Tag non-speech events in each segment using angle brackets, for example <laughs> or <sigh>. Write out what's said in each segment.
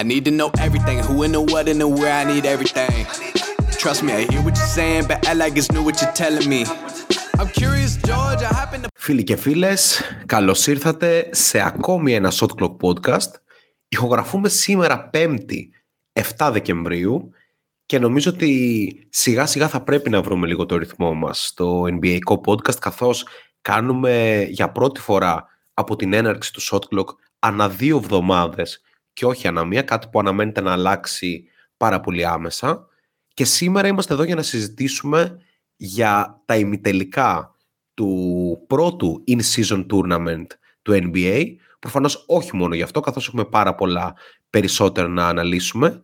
I need to know everything, who and the what and the where I need everything. Trust me, I hear what you're saying, but I like it's new what you're telling me. I'm curious, George, I happen to... Φίλοι και φίλες, καλώς ήρθατε σε ακόμη ένα Shot Clock Podcast. Ηχογραφούμε σήμερα 5η 7 Δεκεμβρίου και νομίζω ότι σιγά σιγά θα πρέπει να βρούμε λίγο το ρυθμό μας στο NBA podcast καθώς κάνουμε για πρώτη φορά από την έναρξη του Shot Clock ανά δύο εβδομάδες και όχι ανά μία, κάτι που αναμένεται να αλλάξει πάρα πολύ άμεσα. Και σήμερα είμαστε εδώ για να συζητήσουμε για τα ημιτελικά του πρώτου in-season tournament του NBA. Προφανώς όχι μόνο γι' αυτό, καθώς έχουμε πάρα πολλά περισσότερα να αναλύσουμε.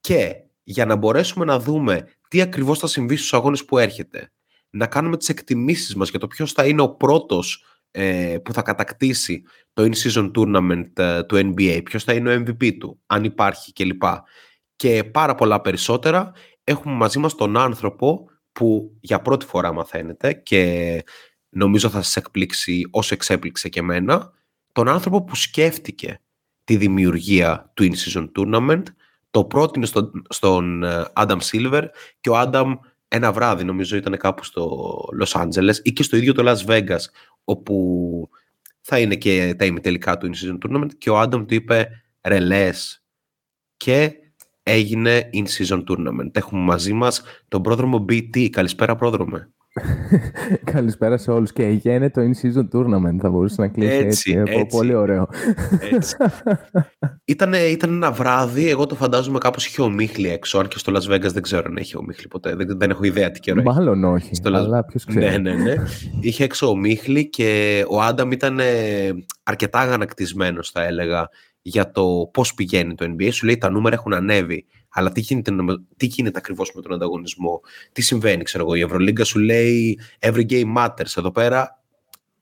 Και για να μπορέσουμε να δούμε τι ακριβώς θα συμβεί στους αγώνες που έρχεται, να κάνουμε τις εκτιμήσεις μας για το ποιος θα είναι ο πρώτος ε, που θα κατακτήσει το in-season tournament ε, του NBA, ποιος θα είναι ο MVP του, αν υπάρχει κλπ. Και πάρα πολλά περισσότερα έχουμε μαζί μας τον άνθρωπο που για πρώτη φορά μαθαίνετε και νομίζω θα σας εκπλήξει όσο εξέπληξε και εμένα, τον άνθρωπο που σκέφτηκε τη δημιουργία του in-season tournament, το πρότεινε στον, στον ε, Adam Silver και ο Adam ένα βράδυ νομίζω ήταν κάπου στο Los Angeles ή και στο ίδιο το Las Vegas όπου θα είναι και τα ημιτελικά του in-season tournament και ο Άνταμ του είπε ρελές και έγινε in-season tournament. Έχουμε μαζί μας τον πρόδρομο BT. Καλησπέρα πρόδρομε. <laughs> Καλησπέρα σε όλους και έγινε το in-season tournament. Θα μπορούσε να κλείσει έτσι. έτσι, έτσι. Πολύ ωραίο. Έτσι. Ήτανε, ήταν ένα βράδυ, εγώ το φαντάζομαι κάπως είχε ομίχλη έξω, αν και στο Las Vegas δεν ξέρω αν έχει ομίχλη ποτέ. Δεν, δεν έχω ιδέα τι καιρό Μάλλον όχι, στο αλλά ποιος ξέρει. Ναι, ναι, ναι. είχε έξω ομίχλη και ο Άνταμ ήταν αρκετά αγανακτισμένος θα έλεγα για το πώς πηγαίνει το NBA. Σου λέει τα νούμερα έχουν ανέβει αλλά τι γίνεται, τι γίνεται ακριβώς με τον ανταγωνισμό, τι συμβαίνει, ξέρω εγώ. Η Ευρωλίγκα σου λέει every game matters. Εδώ πέρα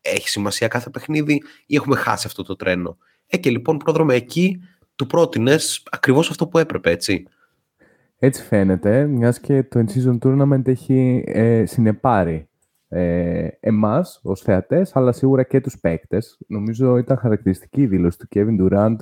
έχει σημασία κάθε παιχνίδι ή έχουμε χάσει αυτό το τρένο; Ε, και λοιπόν πρόδρομε εκεί του πρότεινες ακριβώς αυτό που έπρεπε, έτσι. Έτσι φαίνεται, μιας και το In-Season Tournament έχει ε, συνεπάρει ε, εμάς ως θεατές, αλλά σίγουρα και τους παίκτες. Νομίζω ήταν χαρακτηριστική η δήλωση του Kevin Durant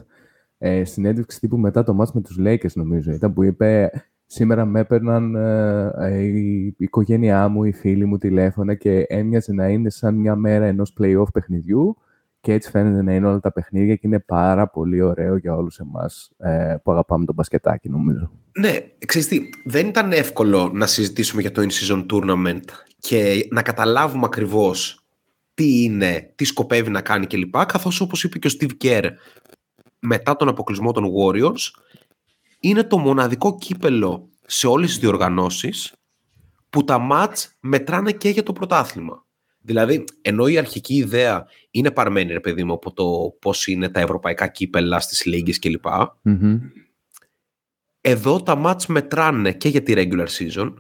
ε, συνέντευξη τύπου μετά το μάτς με τους Lakers νομίζω ήταν που είπε σήμερα με έπαιρναν ε, ε, η οικογένειά μου, οι φίλοι μου τηλέφωνα και έμοιαζε να είναι σαν μια μέρα ενός play-off παιχνιδιού και έτσι φαίνεται να είναι όλα τα παιχνίδια και είναι πάρα πολύ ωραίο για όλους εμάς ε, που αγαπάμε τον μπασκετάκι νομίζω. Ναι, ξέρεις τι, δεν ήταν εύκολο να συζητήσουμε για το in-season tournament και να καταλάβουμε ακριβώς τι είναι, τι σκοπεύει να κάνει κλπ. Καθώς όπως είπε και ο Steve Kerr μετά τον αποκλεισμό των Warriors είναι το μοναδικό κύπελο σε όλες τις διοργανώσεις που τα μάτς μετράνε και για το πρωτάθλημα. Δηλαδή, ενώ η αρχική ιδέα είναι παρμένη, ρε παιδί μου, από το πώς είναι τα ευρωπαϊκά κύπελα στις λίγες κλπ. mm Εδώ τα μάτς μετράνε και για τη regular season.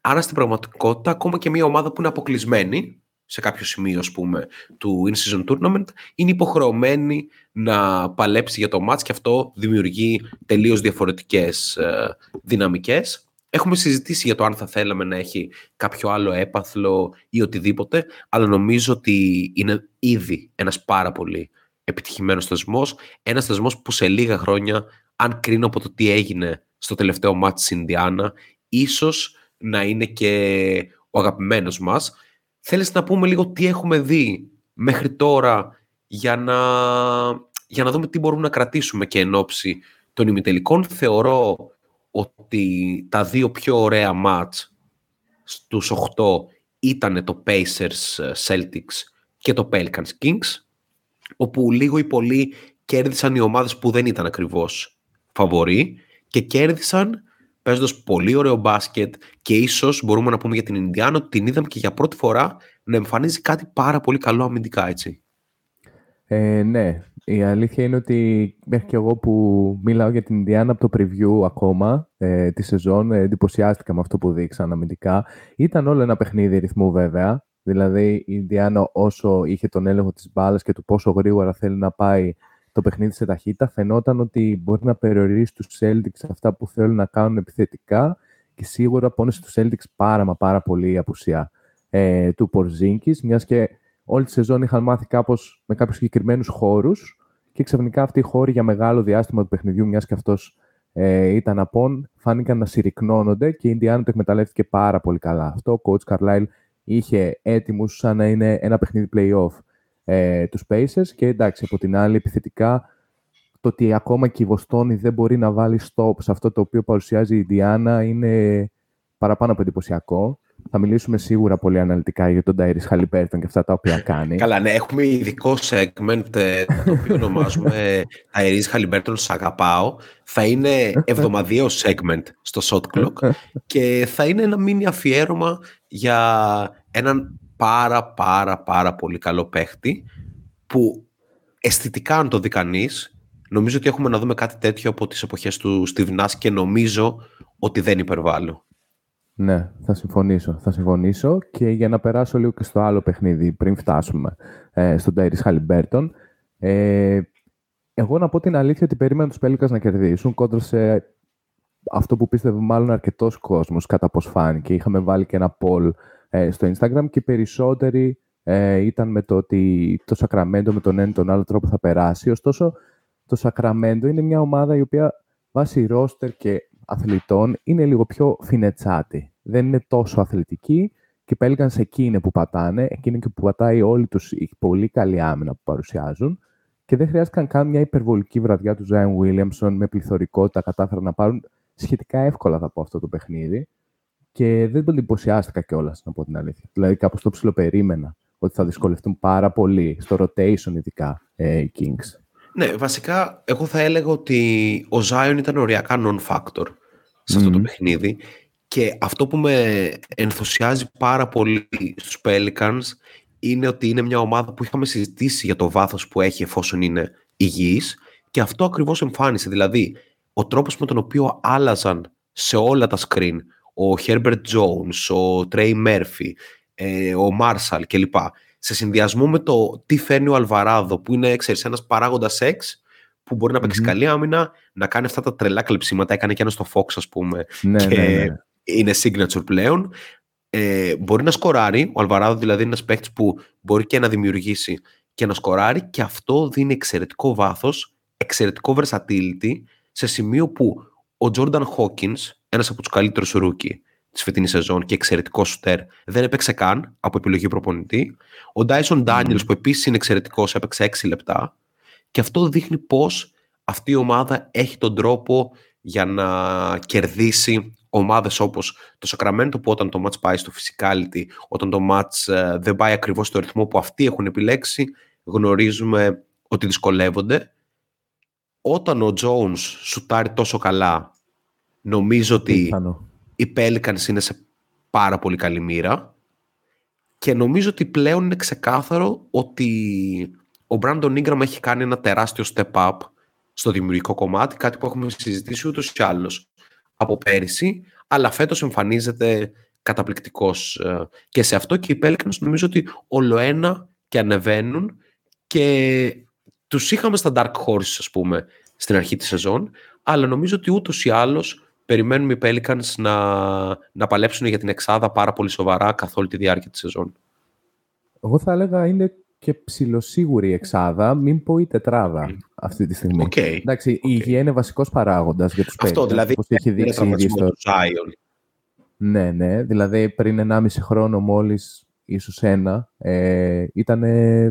Άρα στην πραγματικότητα, ακόμα και μια ομάδα που είναι αποκλεισμένη, σε κάποιο σημείο, ας πούμε, του in-season tournament, είναι υποχρεωμένη να παλέψει για το match και αυτό δημιουργεί τελείως διαφορετικές ε, δυναμικές. Έχουμε συζητήσει για το αν θα θέλαμε να έχει κάποιο άλλο έπαθλο ή οτιδήποτε, αλλά νομίζω ότι είναι ήδη ένας πάρα πολύ επιτυχημένος θεσμός, ένας θεσμός που σε λίγα χρόνια, αν κρίνω από το τι έγινε στο τελευταίο μάτς της Ινδιάνα, ίσως να είναι και ο αγαπημένος μας. Θέλεις να πούμε λίγο τι έχουμε δει μέχρι τώρα για να, για να δούμε τι μπορούμε να κρατήσουμε και εν ώψη των ημιτελικών. Θεωρώ ότι τα δύο πιο ωραία μάτς στους 8 ήταν το Pacers ε, Celtics και το Pelicans Kings, όπου λίγο ή πολύ κέρδισαν οι ομάδες που δεν ήταν ακριβώς φαβοροί και κέρδισαν παίζοντας πολύ ωραίο μπάσκετ και ίσως μπορούμε να πούμε για την Ινδιάνα ότι την είδαμε και για πρώτη φορά να εμφανίζει κάτι πάρα πολύ καλό αμυντικά, έτσι. Ε, ναι, η αλήθεια είναι ότι μέχρι και εγώ που μιλάω για την Ινδιάνα από το preview ακόμα ε, τη σεζόν, ε, εντυπωσιάστηκα με αυτό που δείξαν αμυντικά. Ήταν όλο ένα παιχνίδι ρυθμού βέβαια. Δηλαδή η Ινδιάνα όσο είχε τον έλεγχο της μπάλας και του πόσο γρήγορα θέλει να πάει το παιχνίδι σε ταχύτητα, φαινόταν ότι μπορεί να περιορίσει τους Celtics αυτά που θέλουν να κάνουν επιθετικά και σίγουρα πόνεσε τους Celtics πάρα μα πάρα πολύ η απουσία ε, του Πορζίνκης, μιας και όλη τη σεζόν είχαν μάθει κάπως με κάποιους συγκεκριμένους χώρους και ξαφνικά αυτοί οι χώροι για μεγάλο διάστημα του παιχνιδιού, μιας και αυτός ε, ήταν απόν, φάνηκαν να συρρυκνώνονται και η Ινδιάνα το εκμεταλλεύτηκε πάρα πολύ καλά. Αυτό ο coach Carlisle είχε έτοιμους σαν να είναι ένα παιχνίδι play-off ε, τους Pacers και εντάξει, από την άλλη επιθετικά το ότι ακόμα και η Βοστόνη δεν μπορεί να βάλει stop σε αυτό το οποίο παρουσιάζει η Ινδιάνα είναι παραπάνω από εντυπωσιακό. Θα μιλήσουμε σίγουρα πολύ αναλυτικά για τον Τάιρις Χαλιμπέρτον και αυτά τα οποία κάνει. Καλά, ναι, έχουμε ειδικό segment ε, το οποίο ονομάζουμε <laughs> Τάιρις Χαλιμπέρτον Σ' αγαπάω. Θα είναι εβδομαδιαίο segment στο Shot Clock <laughs> και θα είναι ένα μίνι αφιέρωμα για έναν πάρα πάρα πάρα πολύ καλό παίχτη που αισθητικά αν το δει κανείς, νομίζω ότι έχουμε να δούμε κάτι τέτοιο από τις εποχές του Steve Nash και νομίζω ότι δεν υπερβάλλω. Ναι, θα συμφωνήσω. Θα συμφωνήσω και για να περάσω λίγο και στο άλλο παιχνίδι πριν φτάσουμε ε, στον Τάιρις Χαλιμπέρτον. Ε, εγώ να πω την αλήθεια ότι περίμενα τους Πέλικας να κερδίσουν κόντρα σε αυτό που πίστευε μάλλον αρκετός κόσμος κατά πώς φάνηκε. Είχαμε βάλει και ένα poll ε, στο Instagram και οι περισσότεροι ε, ήταν με το ότι το Σακραμέντο με τον ένα ή τον άλλο τρόπο θα περάσει. Ωστόσο, το Σακραμέντο είναι μια ομάδα η οποία βάσει ρόστερ και αθλητών είναι λίγο πιο φινετσάτη. Δεν είναι τόσο αθλητική και πέλγαν σε εκείνη που πατάνε, εκείνη και που πατάει όλη τους η πολύ καλή άμυνα που παρουσιάζουν και δεν χρειάστηκαν καν μια υπερβολική βραδιά του Ζάιν Βίλιαμσον με πληθωρικότητα κατάφεραν να πάρουν σχετικά εύκολα θα πω αυτό το παιχνίδι και δεν τον εντυπωσιάστηκα κιόλας, να πω την αλήθεια. Δηλαδή, κάπως το ψιλοπερίμενα ότι θα δυσκολευτούν πάρα πολύ στο rotation, ειδικά ε, οι Kings. Ναι, βασικά, εγώ θα έλεγα ότι ο Zion ήταν οριακά non-factor σε αυτό το παιχνίδι και αυτό που με ενθουσιάζει πάρα πολύ στους Pelicans είναι ότι είναι μια ομάδα που είχαμε συζητήσει για το βάθος που έχει εφόσον είναι υγιής και αυτό ακριβώς εμφάνισε. Δηλαδή, ο τρόπος με τον οποίο άλλαζαν σε όλα τα screen ο Herbert Jones, ο Trey Murphy, ε, ο Marshall κλπ. Σε συνδυασμό με το τι φέρνει ο Αλβαράδο, που είναι ξέρεις, ένας παράγοντας X, που μπορεί να παίξει καλή άμυνα, να κάνει αυτά τα τρελά κλεψίματα. Έκανε και ένα στο Fox, ας πούμε, ναι, και ναι, ναι. είναι signature πλέον. Ε, μπορεί να σκοράρει, ο Αλβαράδο δηλαδή είναι ένας παίκτης που μπορεί και να δημιουργήσει και να σκοράρει και αυτό δίνει εξαιρετικό βάθος, εξαιρετικό versatility σε σημείο που ο Jordan Hawkins ένας από τους καλύτερους rookie της φετινής σεζόν και εξαιρετικός σουτέρ, δεν έπαιξε καν από επιλογή προπονητή. Ο Dyson Daniels, που επίσης είναι εξαιρετικός, έπαιξε 6 λεπτά. Και αυτό δείχνει πώς αυτή η ομάδα έχει τον τρόπο για να κερδίσει ομάδες όπως το Sacramento που όταν το match πάει στο physicality, όταν το match ε, δεν πάει ακριβώς στο ρυθμό που αυτοί έχουν επιλέξει, γνωρίζουμε ότι δυσκολεύονται. Όταν ο Jones σουτάρει τόσο καλά Νομίζω ότι οι Pelicans είναι σε πάρα πολύ καλή μοίρα και νομίζω ότι πλέον είναι ξεκάθαρο ότι ο Brandon Ingram έχει κάνει ένα τεράστιο step up στο δημιουργικό κομμάτι, κάτι που έχουμε συζητήσει ούτως ή άλλως από πέρυσι, αλλά φέτος εμφανίζεται καταπληκτικός ε, και σε αυτό και οι Pelicans νομίζω ότι όλο ένα και ανεβαίνουν και τους είχαμε στα Dark Horses ας πούμε στην αρχή της σεζόν, αλλά νομίζω ότι ούτως ή άλλως περιμένουμε οι Pelicans να, να παλέψουν για την εξάδα πάρα πολύ σοβαρά καθ' όλη τη διάρκεια της σεζόν. Εγώ θα έλεγα είναι και ψηλοσίγουρη η εξάδα, μην πω η τετράδα αυτή τη στιγμή. Okay. Εντάξει, η υγεία είναι βασικός παράγοντας για τους Αυτό, Pelicans, δηλαδή, όπως έχει δείξει ήδη στο... του Zion. Ναι, ναι. Δηλαδή πριν 1,5 χρόνο μόλις, ίσως ένα, ε, ήταν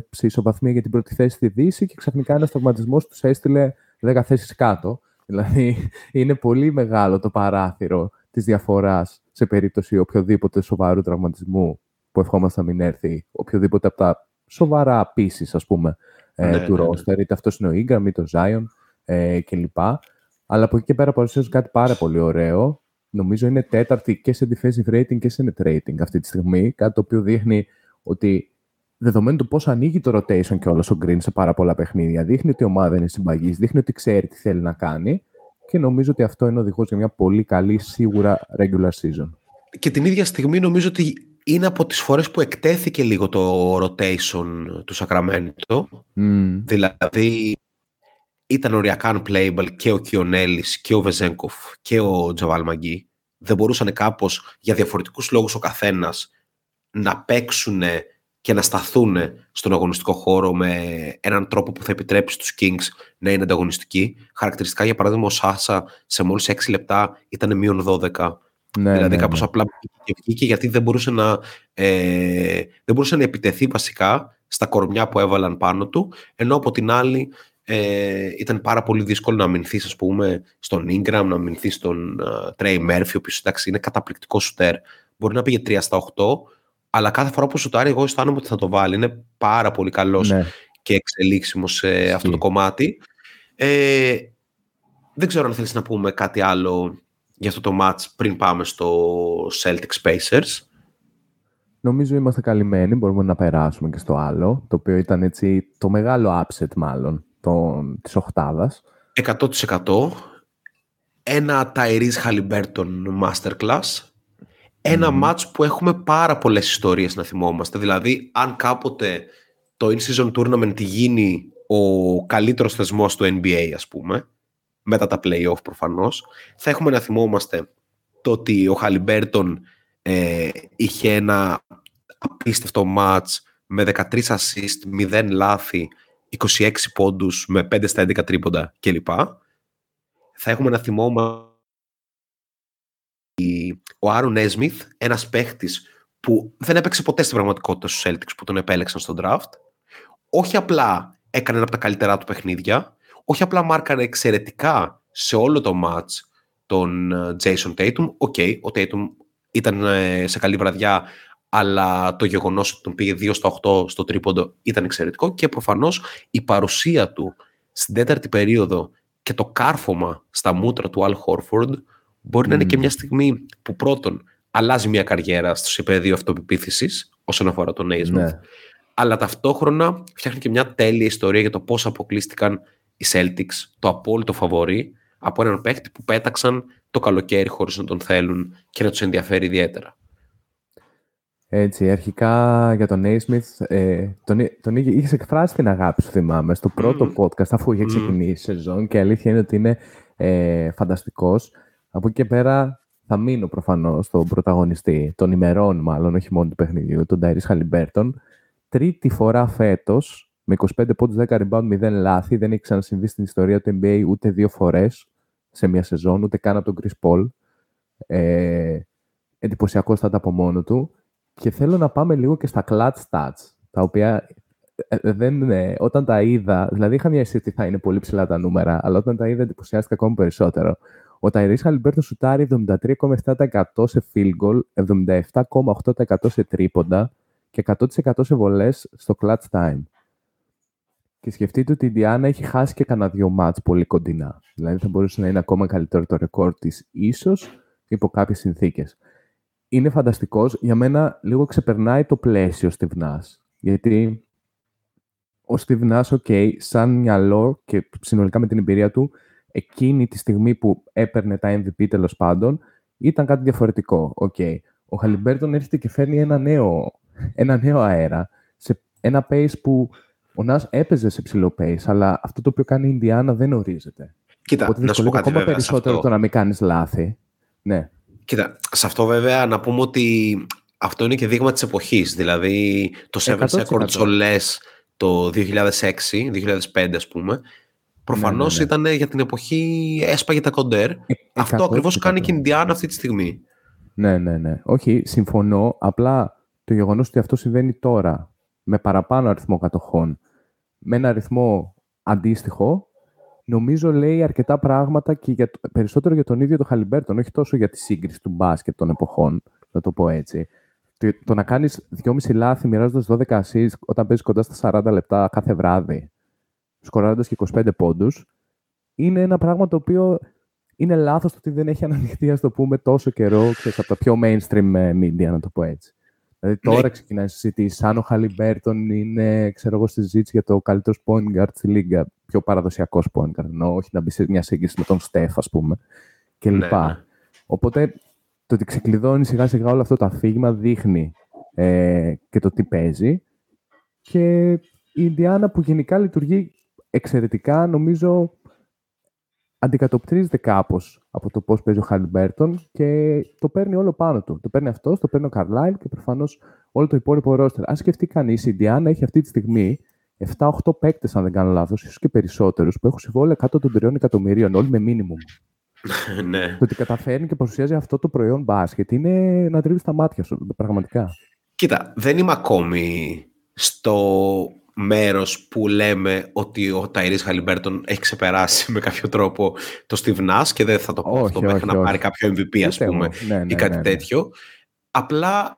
σε ισοβαθμία για την πρώτη θέση στη Δύση και ξαφνικά ένας τραυματισμός τους έστειλε 10 θέσεις κάτω. Δηλαδή, είναι πολύ μεγάλο το παράθυρο της διαφοράς σε περίπτωση οποιοδήποτε σοβαρού τραυματισμού που ευχόμαστε να μην έρθει, οποιοδήποτε από τα σοβαρά πίσει, ας πούμε, ε, Ναι, του ναι, ναι. ρόστερ, είτε αυτός είναι ο Ingram είτε ο Zion ε, κλπ. Αλλά από εκεί και πέρα παρουσιάζουν κάτι πάρα πολύ ωραίο. Νομίζω είναι τέταρτη και σε defensive rating και σε net rating αυτή τη στιγμή, κάτι το οποίο δείχνει ότι δεδομένου του πώς ανοίγει το rotation και όλο ο Green σε πάρα πολλά παιχνίδια, δείχνει ότι η ομάδα είναι συμπαγής, δείχνει ότι ξέρει τι θέλει να κάνει και νομίζω ότι αυτό είναι οδηγός για μια πολύ καλή σίγουρα regular season. Και την ίδια στιγμή νομίζω ότι είναι από τις φορές που εκτέθηκε λίγο το rotation του Sacramento. Mm. Δηλαδή ήταν οριακά unplayable και ο Κιονέλης και ο Βεζέγκοφ και ο Τζαβάλ Μαγκή. Δεν μπορούσαν κάπως για διαφορετικούς λόγους ο καθένας να παίξουν και να σταθούν στον αγωνιστικό χώρο με έναν τρόπο που θα επιτρέψει στους Kings να είναι ανταγωνιστικοί. Χαρακτηριστικά, για παράδειγμα, ο Σάσα σε μόλις 6 λεπτά ήταν μείον 12. Ναι, δηλαδή ναι, κάπως ναι. απλά βγήκε γιατί δεν μπορούσε, να, ε, δεν μπορούσε να επιτεθεί βασικά στα κορμιά που έβαλαν πάνω του, ενώ από την άλλη ε, ήταν πάρα πολύ δύσκολο να αμυνθεί, ας πούμε, στον Ingram, να αμυνθεί στον uh, Trey Murphy, ο οποίος εντάξει είναι καταπληκτικός σουτέρ. Μπορεί να πήγε 3 στα 8, αλλά κάθε φορά που σουτάρει, εγώ αισθάνομαι ότι θα το βάλει. Είναι πάρα πολύ καλός ναι. και εξελίξιμος σε αυτό το κομμάτι. Ε, δεν ξέρω αν θέλεις να πούμε κάτι άλλο για αυτό το match πριν πάμε στο Celtics Pacers. Νομίζω είμαστε καλυμμένοι, μπορούμε να περάσουμε και στο άλλο, το οποίο ήταν έτσι το μεγάλο upset μάλλον των, της οχτάδας. 100% ένα Tyrese Halliburton Masterclass ένα mm. match που έχουμε πάρα πολλές ιστορίες να θυμόμαστε. Δηλαδή, αν κάποτε το in-season tournament γίνει ο καλύτερος θεσμός του NBA, ας πούμε, μετά τα play-off προφανώς, θα έχουμε να θυμόμαστε το ότι ο Χαλιμπέρτον ε, είχε ένα απίστευτο match με 13 assist, 0 λάθη, 26 πόντους με 5 στα 11 τρίποντα κλπ. Θα έχουμε να θυμόμαστε ο Άαρον Νέσμιθ, ένας παίχτης που δεν έπαιξε ποτέ στην πραγματικότητα στους Celtics που τον επέλεξαν στον draft, όχι απλά έκανε ένα από τα καλύτερά του παιχνίδια, όχι απλά μάρκανε εξαιρετικά σε όλο το match τον ε, Jason Tatum. OK, okay, ο Tatum ήταν ε, σε καλή βραδιά, αλλά το γεγονός ότι τον πήγε 2 στα 8 στο τρίποντο ήταν εξαιρετικό και προφανώς η παρουσία του στην τέταρτη περίοδο και το κάρφωμα στα μούτρα του Al Horford μπορεί να είναι και μια στιγμή που πρώτον αλλάζει μια καριέρα στο επίπεδο αυτοπεποίθησης όσον αφορά τον Naismith, ναι. αλλά ταυτόχρονα φτιάχνει και μια τέλεια ιστορία για το πώς αποκλείστηκαν οι Celtics, το απόλυτο φαβορή, από έναν παίκτη που πέταξαν το καλοκαίρι χωρίς να τον θέλουν και να τους ενδιαφέρει ιδιαίτερα. Έτσι, αρχικά για τον Naismith, ε, τον, τον είχε, είχες εκφράσει την αγάπη σου, θυμάμαι, στο πρώτο podcast, αφού είχε ξεκινήσει η σεζόν και η αλήθεια είναι ότι είναι ε, φανταστικός. Από εκεί και πέρα θα μείνω προφανώς στον πρωταγωνιστή των ημερών, μάλλον όχι μόνο του παιχνιδιού, τον Ταϊρή Χαλιμπέρτον. Τρίτη φορά φέτος, με 25 πόντους, 10 rebound, 0 λάθη. Δεν έχει ξανασυμβεί στην ιστορία του NBA ούτε δύο φορές σε μια σεζόν, ούτε καν από τον Chris Paul. Ε, Εντυπωσιακός θα από μόνο του. Και θέλω να πάμε λίγο και στα clutch stats, τα οποία ε, ε, δεν, όταν τα είδα, δηλαδή είχα μια αίσθηση ότι θα είναι πολύ ψηλά τα νούμερα, αλλά όταν τα είδα εντυπωσιάστηκα ακόμη περισσότερο. Ο Ταϊρή Χαλιμπέρτο σουτάρει 73,7% σε field goal, 77,8% σε τρίποντα και 100% σε βολές στο clutch time. Και σκεφτείτε ότι η Ιντιάνα έχει χάσει και κανένα δύο μάτς πολύ κοντινά. Δηλαδή θα μπορούσε να είναι ακόμα καλύτερο το ρεκόρ της ίσως υπό κάποιες συνθήκες. Είναι φανταστικός. Για μένα λίγο ξεπερνάει το πλαίσιο Στιβ Νας. Γιατί ο Στιβ Νας, OK, okay, σαν μυαλό και συνολικά με την εμπειρία του, εκείνη τη στιγμή που έπαιρνε τα MVP τέλος πάντων, ήταν κάτι διαφορετικό. Okay. Ο Χαλιμπέρτον έρχεται και φέρνει ένα νέο, ένα νέο αέρα σε ένα pace που ο Νας έπαιζε σε ψηλό pace, αλλά αυτό το οποίο κάνει η Ινδιάνα δεν ορίζεται. Κοίτα, Οπότε να σου πω κάτι ακόμα περισσότερο το να μην κάνεις λάθη. Ναι. Κοίτα, σε αυτό βέβαια να πούμε ότι αυτό είναι και δείγμα της εποχής. Δηλαδή το 7 Seconds or το 2006-2005 ας πούμε Προφανώς ναι, ναι, ναι. ήταν για την εποχή έσπαγε τα κοντέρ. Ε, Αυτό ακριβώς κάνει και η Ινδιάνα αυτή τη στιγμή. Ναι, ναι, ναι. Όχι, συμφωνώ. Απλά το γεγονός ότι αυτό συμβαίνει τώρα με παραπάνω αριθμό κατοχών, με ένα αριθμό αντίστοιχο, νομίζω λέει αρκετά πράγματα και για, περισσότερο για τον ίδιο τον Χαλιμπέρτον, όχι τόσο για τη σύγκριση του μπάσκετ των εποχών, να το πω έτσι. Το, το να κάνεις 2,5 λάθη μοιράζοντας 12 assists όταν παίζεις κοντά στα 40 λεπτά κάθε βράδυ σκοράροντας και 25 πόντους, είναι ένα πράγμα το οποίο είναι λάθος το ότι δεν έχει αναδειχθεί, ας το πούμε, τόσο καιρό, ξέρεις, από τα πιο mainstream ε, media, να το πω έτσι. Δηλαδή τώρα ναι. ξεκινάει η συζήτηση. Αν ο Χαλιμπέρτον είναι, ξέρω εγώ, στη συζήτηση για το καλύτερος point guard στη λίγκα, πιο παραδοσιακός point guard, ενώ όχι να μπει σε μια σύγκριση με τον Στεφ, ας πούμε, κλπ. Ναι, ναι. Οπότε το ότι ξεκλειδώνει σιγά σιγά όλο αυτό το αφήγημα δείχνει ε, και το τι παίζει. Και η Ινδιάνα που γενικά λειτουργεί εξαιρετικά, νομίζω αντικατοπτρίζεται κάπως από το πώς παίζει ο Χαλιμπέρτον και το παίρνει όλο πάνω του. Το παίρνει αυτός, το παίρνει ο Καρλάιλ και προφανώς όλο το υπόλοιπο ρόστερ. Αν σκεφτεί κανείς, η Ιντιάνα έχει αυτή τη στιγμή 7-8 παίκτες, αν δεν κάνω λάθος, ίσως και περισσότερους, που έχουν συμβόλαια κάτω των 3 εκατομμυρίων, όλοι με μίνιμουμ. <laughs> ναι. Το ότι καταφέρνει και παρουσιάζει αυτό το προϊόν μπάσκετ είναι να τρίβει τα μάτια σου, πραγματικά. Κοίτα, δεν είμαι ακόμη στο μέρος που λέμε ότι ο Ταϊρής Χαλιμπέρτον έχει ξεπεράσει με κάποιο τρόπο το Steve και δεν θα το πω αυτό μέχρι να πάρει κάποιο MVP ας πούμε ναι, ναι, ή κάτι ναι, ναι, τέτοιο. Απλά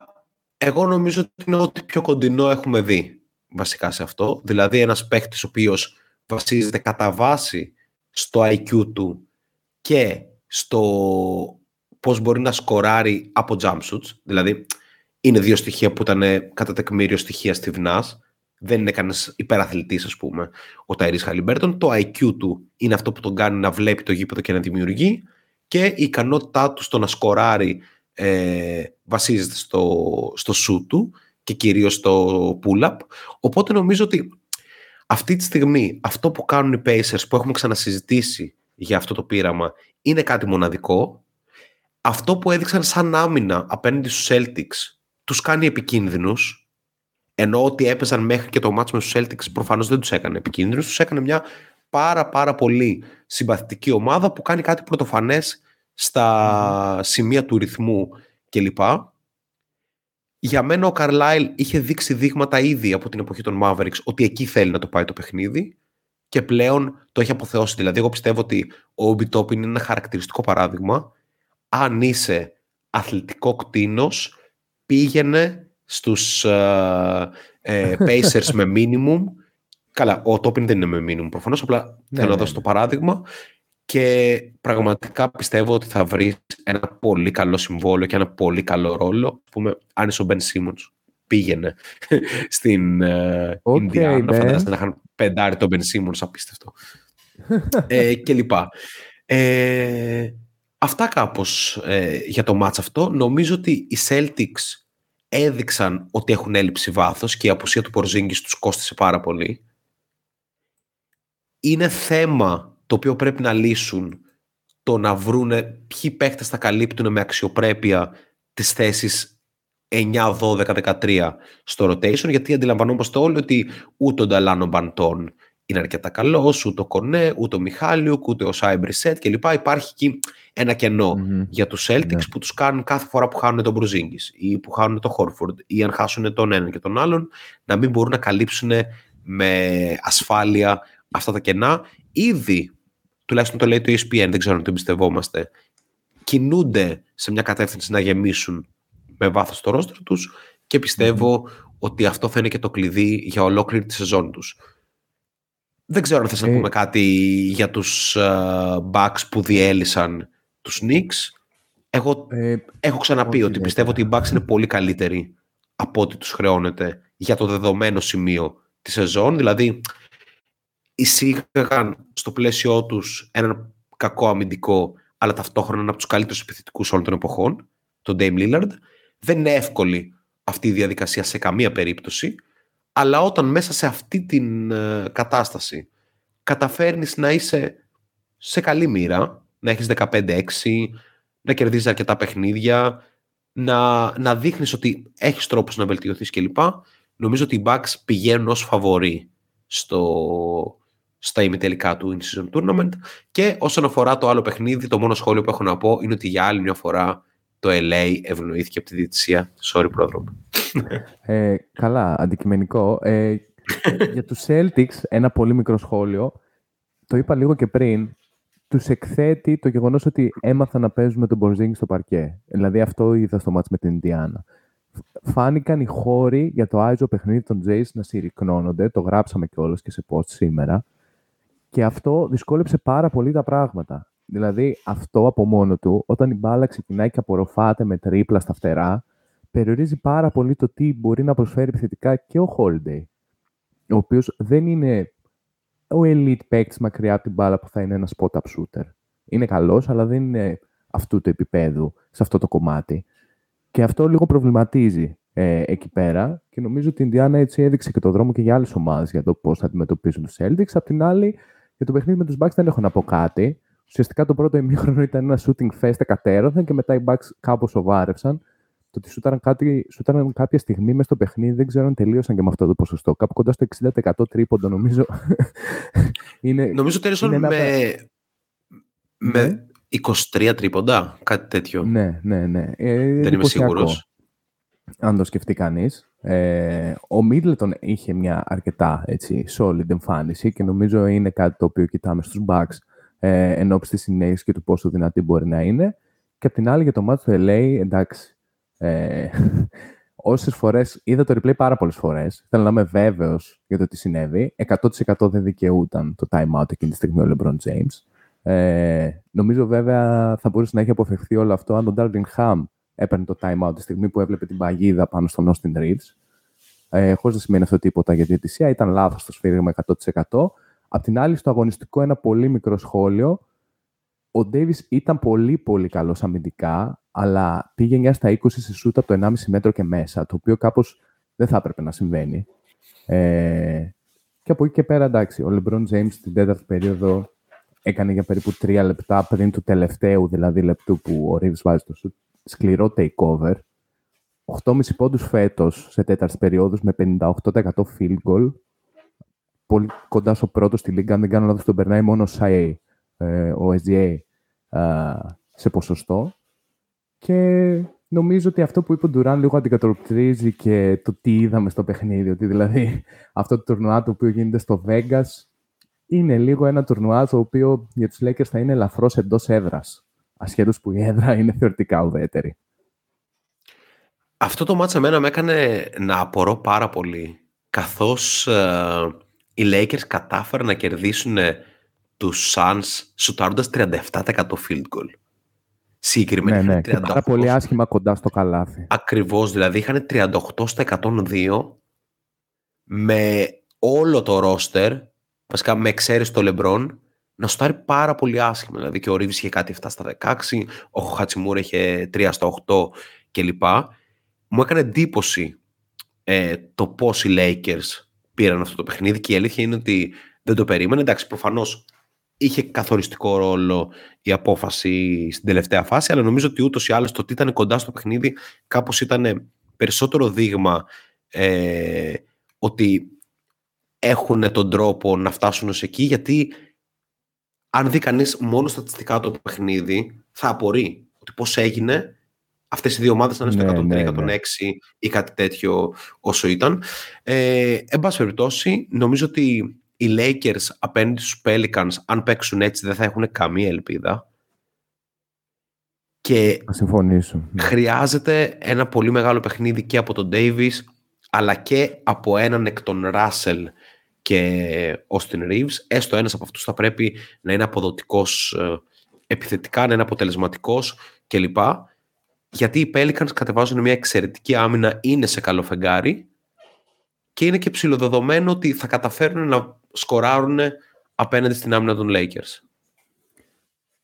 εγώ νομίζω ότι είναι ό,τι πιο κοντινό έχουμε δει βασικά σε αυτό. Δηλαδή ένας παίχτης ο οποίος βασίζεται κατά βάση στο IQ του και στο πώς μπορεί να σκοράρει από jump shoots. Δηλαδή είναι δύο στοιχεία που ήταν κατά τεκμήριο στοιχεία στη ΒΝΑΣ. Δεν είναι κανένας υπεραθλητής, ας πούμε, ο Ταϊρή Χαλιμπέρτον. Το IQ του είναι αυτό που τον κάνει να βλέπει το γήπεδο και να δημιουργεί. Και η ικανότητά του στο να σκοράρει ε, βασίζεται στο, στο σου του και κυρίως στο pull-up. Οπότε νομίζω ότι αυτή τη στιγμή αυτό που κάνουν οι Pacers που έχουμε ξανασυζητήσει για αυτό το πείραμα είναι κάτι μοναδικό. Αυτό που έδειξαν σαν άμυνα απέναντι στους Celtics τους κάνει επικίνδυνους ενώ ότι έπαιζαν μέχρι και το μάτς με τους Celtics προφανώς δεν τους έκανε επικίνδυνους τους έκανε μια πάρα πάρα πολύ συμπαθητική ομάδα που κάνει κάτι πρωτοφανές στα σημεία του ρυθμού κλπ. Για μένα ο Καρλάιλ είχε δείξει δείγματα ήδη από την εποχή των Mavericks ότι εκεί θέλει να το πάει το παιχνίδι και πλέον το έχει αποθεώσει. Δηλαδή, εγώ πιστεύω ότι ο Όμπι είναι ένα χαρακτηριστικό παράδειγμα. Αν είσαι αθλητικό κτίνος, πήγαινε στους uh, Pacers <laughs> με minimum. Καλά, ο Τόπιν δεν είναι με minimum προφανώς, απλά ναι, θέλω να ναι, δώσω το ναι. παράδειγμα και πραγματικά πιστεύω ότι θα βρεις ένα πολύ καλό συμβόλαιο και ένα πολύ καλό ρόλο. Πούμε, αν είσαι ο Μπεν Σίμονς, πήγαινε <laughs> στην uh, okay, Φαντάζεστε να είχαν πεντάρει τον Μπεν Σίμονς, απίστευτο. ε, και λοιπά. Ε, αυτά κάπως ε, για το μάτς αυτό. Νομίζω ότι οι Celtics έδειξαν ότι έχουν έλλειψη βάθος και η απουσία του Πορζίνγκης τους κόστησε πάρα πολύ. Είναι θέμα το οποίο πρέπει να λύσουν το να βρούνε ποιοι παίχτες θα καλύπτουν με αξιοπρέπεια τις θέσεις 9, 12, 13 στο rotation, γιατί αντιλαμβανόμαστε όλοι ότι ούτε ο Νταλάνο Μπαντών είναι αρκετά καλό, ούτε ο Κονέ, ούτε ο Μιχάλιουκ, ούτε ο Σάιμπρισετ κλπ. Υπάρχει εκεί ένα για τους Celtics yeah. Ναι. που τους κάνουν κάθε φορά που χάνουν τον Μπρουζίνγκης ή που χάνουν τον Χόρφορντ ή αν χάσουν τον έναν και τον άλλον να μην μπορούν να καλύψουν με ασφάλεια αυτά τα κενά. Ήδη, τουλάχιστον το λέει το ESPN, δεν ξέρω αν το εμπιστευόμαστε, κινούνται σε μια κατεύθυνση να γεμίσουν με βάθος το ρόστρο τους και πιστευω ότι αυτό θα είναι και το κλειδί για ολόκληρη τη σεζόν τους. Δεν ξέρω αν θες να ε, πούμε κάτι για τους uh, Bucks που διέλυσαν τους Knicks. Εγώ ε, έχω ξαναπεί ότι πιστεύω ότι οι Bucks είναι πολύ καλύτεροι από ό,τι τους χρεώνεται για το δεδομένο σημείο της σεζόν. Δηλαδή, εισήγαγαν στο πλαίσιο τους έναν κακό αμυντικό, αλλά ταυτόχρονα ένα από τους καλύτερους επιθετικούς όλων των εποχών, τον Dame Lillard. Δεν είναι εύκολη αυτή η διαδικασία σε καμία περίπτωση, αλλά όταν μέσα σε αυτή την ε, κατάσταση καταφέρνεις να είσαι σε καλή μοίρα, να έχεις 15-6, να κερδίζεις αρκετά παιχνίδια, να, να δείχνεις ότι έχεις τρόπους να βελτιωθείς κλπ. Νομίζω ότι οι Bucks πηγαίνουν ως φαβοροί στο, στα ημιτελικά του In-Season Tournament και όσον αφορά το άλλο παιχνίδι, το μόνο σχόλιο που έχω να πω είναι ότι για άλλη μια φορά το LA ευνοήθηκε από τη διετησία. Sorry, πρόδρομο. Ε, καλά, αντικειμενικό. Ε, για τους Celtics, ένα πολύ μικρό σχόλιο. Το είπα λίγο και πριν. Τους εκθέτει το γεγονός ότι έμαθαν να παίζουν με τον Μπορζίνγκ στο παρκέ. Δηλαδή αυτό είδα στο μάτς με την Ινδιάνα. Φάνηκαν οι χώροι για το Άιζο παιχνίδι των Jays να συρρυκνώνονται. Το γράψαμε κιόλας και σε post σήμερα. Και αυτό δυσκόλεψε πάρα πολύ τα πράγματα. Δηλαδή, αυτό από μόνο του, όταν η μπάλα ξεκινάει και απορροφάται με τρίπλα στα φτερά, περιορίζει πάρα πολύ το τι μπορεί να προσφέρει επιθετικά και ο Holiday, ο οποίος δεν είναι ο elite παίκτης μακριά από την μπάλα που θα είναι ένας spot-up shooter. Είναι καλός, αλλά δεν είναι αυτού του επίπεδου σε αυτό το κομμάτι. Και αυτό λίγο προβληματίζει ε, εκεί πέρα και νομίζω ότι η Ινδιάνα έτσι έδειξε και το δρόμο και για άλλες ομάδες για το πώς θα αντιμετωπίσουν τους Celtics. Απ' την άλλη, για το παιχνίδι με τους Bucks δεν έχω να πω κάτι. Ουσιαστικά το πρώτο ημίχρονο ήταν ένα shooting fest εκατέρωθεν και μετά οι Bucks κάπως σοβάρευσαν. Το ότι σούταραν, κάτι, σούταραν κάποια στιγμή μέσα στο παιχνίδι, δεν ξέρω αν τελείωσαν και με αυτό το ποσοστό. Κάπου κοντά στο 60% τρίποντο, νομίζω. <laughs> είναι, νομίζω τέλειωσαν με, με 23 ναι. τρίποντα, κάτι τέτοιο. Ναι, ναι, ναι. Ε, δεν είμαι σίγουρος. Αν το σκεφτεί κανείς. Ε, ο Μίτλετον είχε μια αρκετά έτσι, solid εμφάνιση και νομίζω είναι κάτι το οποίο κοιτάμε στους Bucks ε, εν ώψη της συνέχισης και του πόσο δυνατή μπορεί να είναι. Και απ' την άλλη για το μάτι του LA, εντάξει, ε, <laughs> Όσες φορές είδα το replay πάρα πολλές φορές, θέλω να είμαι βέβαιος για το τι συνέβη. 100% δεν δικαιούταν το time out εκείνη τη στιγμή ο LeBron James. Ε, νομίζω βέβαια θα μπορούσε να έχει αποφευχθεί όλο αυτό αν τον Darvin Ham έπαιρνε το time out τη στιγμή που έβλεπε την παγίδα πάνω στον Austin Reeves. Ε, Χωρίς να σημαίνει αυτό τίποτα για τη διαιτησία. Ήταν λάθος το σφύριγμα 100%. Απ' την άλλη, στο αγωνιστικό, ένα πολύ μικρό σχόλιο. Ο Ντέιβις ήταν πολύ πολύ καλός αμυντικά, αλλά πήγε 9 στα 20 σε σούτα από το 1,5 μέτρο και μέσα, το οποίο κάπως δεν θα έπρεπε να συμβαίνει. Ε, και από εκεί και πέρα, εντάξει, ο LeBron James στην τέταρτη περίοδο έκανε για περίπου 3 λεπτά πριν του τελευταίου δηλαδή λεπτού που ο Reeves βάζει το σουτ, σκληρό takeover. 8,5 πόντους φέτος σε τέταρτης περίοδος με 58% field goal. Πολύ κοντά στο πρώτο στη λίγα, αν δεν κάνω λάθος, τον περνάει μόνο ο SIA, ε, ο SGA, σε ποσοστό. Και νομίζω ότι αυτό που είπε ο Ντουράν λίγο αντικατοπτρίζει και το τι είδαμε στο παιχνίδι. Ότι δηλαδή <laughs> αυτό το τουρνουά το οποίο γίνεται στο Vegas είναι λίγο ένα τουρνουά το οποίο για τους Lakers θα είναι ελαφρώς εντός έδρας. Ασχέτως που η έδρα είναι θεωρητικά ουδέτερη. Αυτό το μάτσα εμένα με έκανε να απορώ πάρα πολύ. Καθώς ε, οι Lakers κατάφεραν να κερδίσουν τους Suns σουτάροντας 37% field goal. Συγκεκριμένα ναι, ναι. πάρα πολύ άσχημα κοντά στο καλάθι. Ακριβώς, δηλαδή είχαν 38 στα 102 με όλο το ρόστερ, βασικά με εξαίρεση το LeBron, να σουτάρει πάρα πολύ άσχημα. Δηλαδή και ο Ρίβης είχε κάτι 7 στα 16, ο Χατσιμούρ είχε 3 στα 8 κλπ. Μου έκανε εντύπωση ε, το πώς οι Lakers πήραν αυτό το παιχνίδι και η αλήθεια είναι ότι δεν το περίμενε. Εντάξει, προφανώς είχε καθοριστικό ρόλο η απόφαση στην τελευταία φάση, αλλά νομίζω ότι ούτως ή άλλως το ότι ήταν κοντά στο παιχνίδι κάπως ήταν περισσότερο δείγμα ε, ότι έχουν τον τρόπο να φτάσουν ως εκεί, γιατί αν δει κανείς μόνο στατιστικά το παιχνίδι, θα απορεί ότι πώς έγινε αυτές οι δύο ομάδες να είναι στο 103, ναι, 106 ναι, ναι. ή κάτι τέτοιο όσο ήταν. Ε, εν πάση περιπτώσει, νομίζω ότι οι Lakers απέναντι στους Pelicans, αν παίξουν έτσι, δεν θα έχουν καμία ελπίδα. Και θα συμφωνήσω. Ναι. Χρειάζεται ένα πολύ μεγάλο παιχνίδι και από τον Davis, αλλά και από έναν εκ των Russell και Austin Reeves. Έστω ένας από αυτούς θα πρέπει να είναι αποδοτικός ε, επιθετικά, να είναι αποτελεσματικός κλπ. Γιατί οι Pelicans κατεβάζουν μια εξαιρετική άμυνα, είναι σε καλό φεγγάρι και είναι και ψηλοδεδομένο ότι θα καταφέρουν να σκοράρουν απέναντι στην άμυνα των Lakers.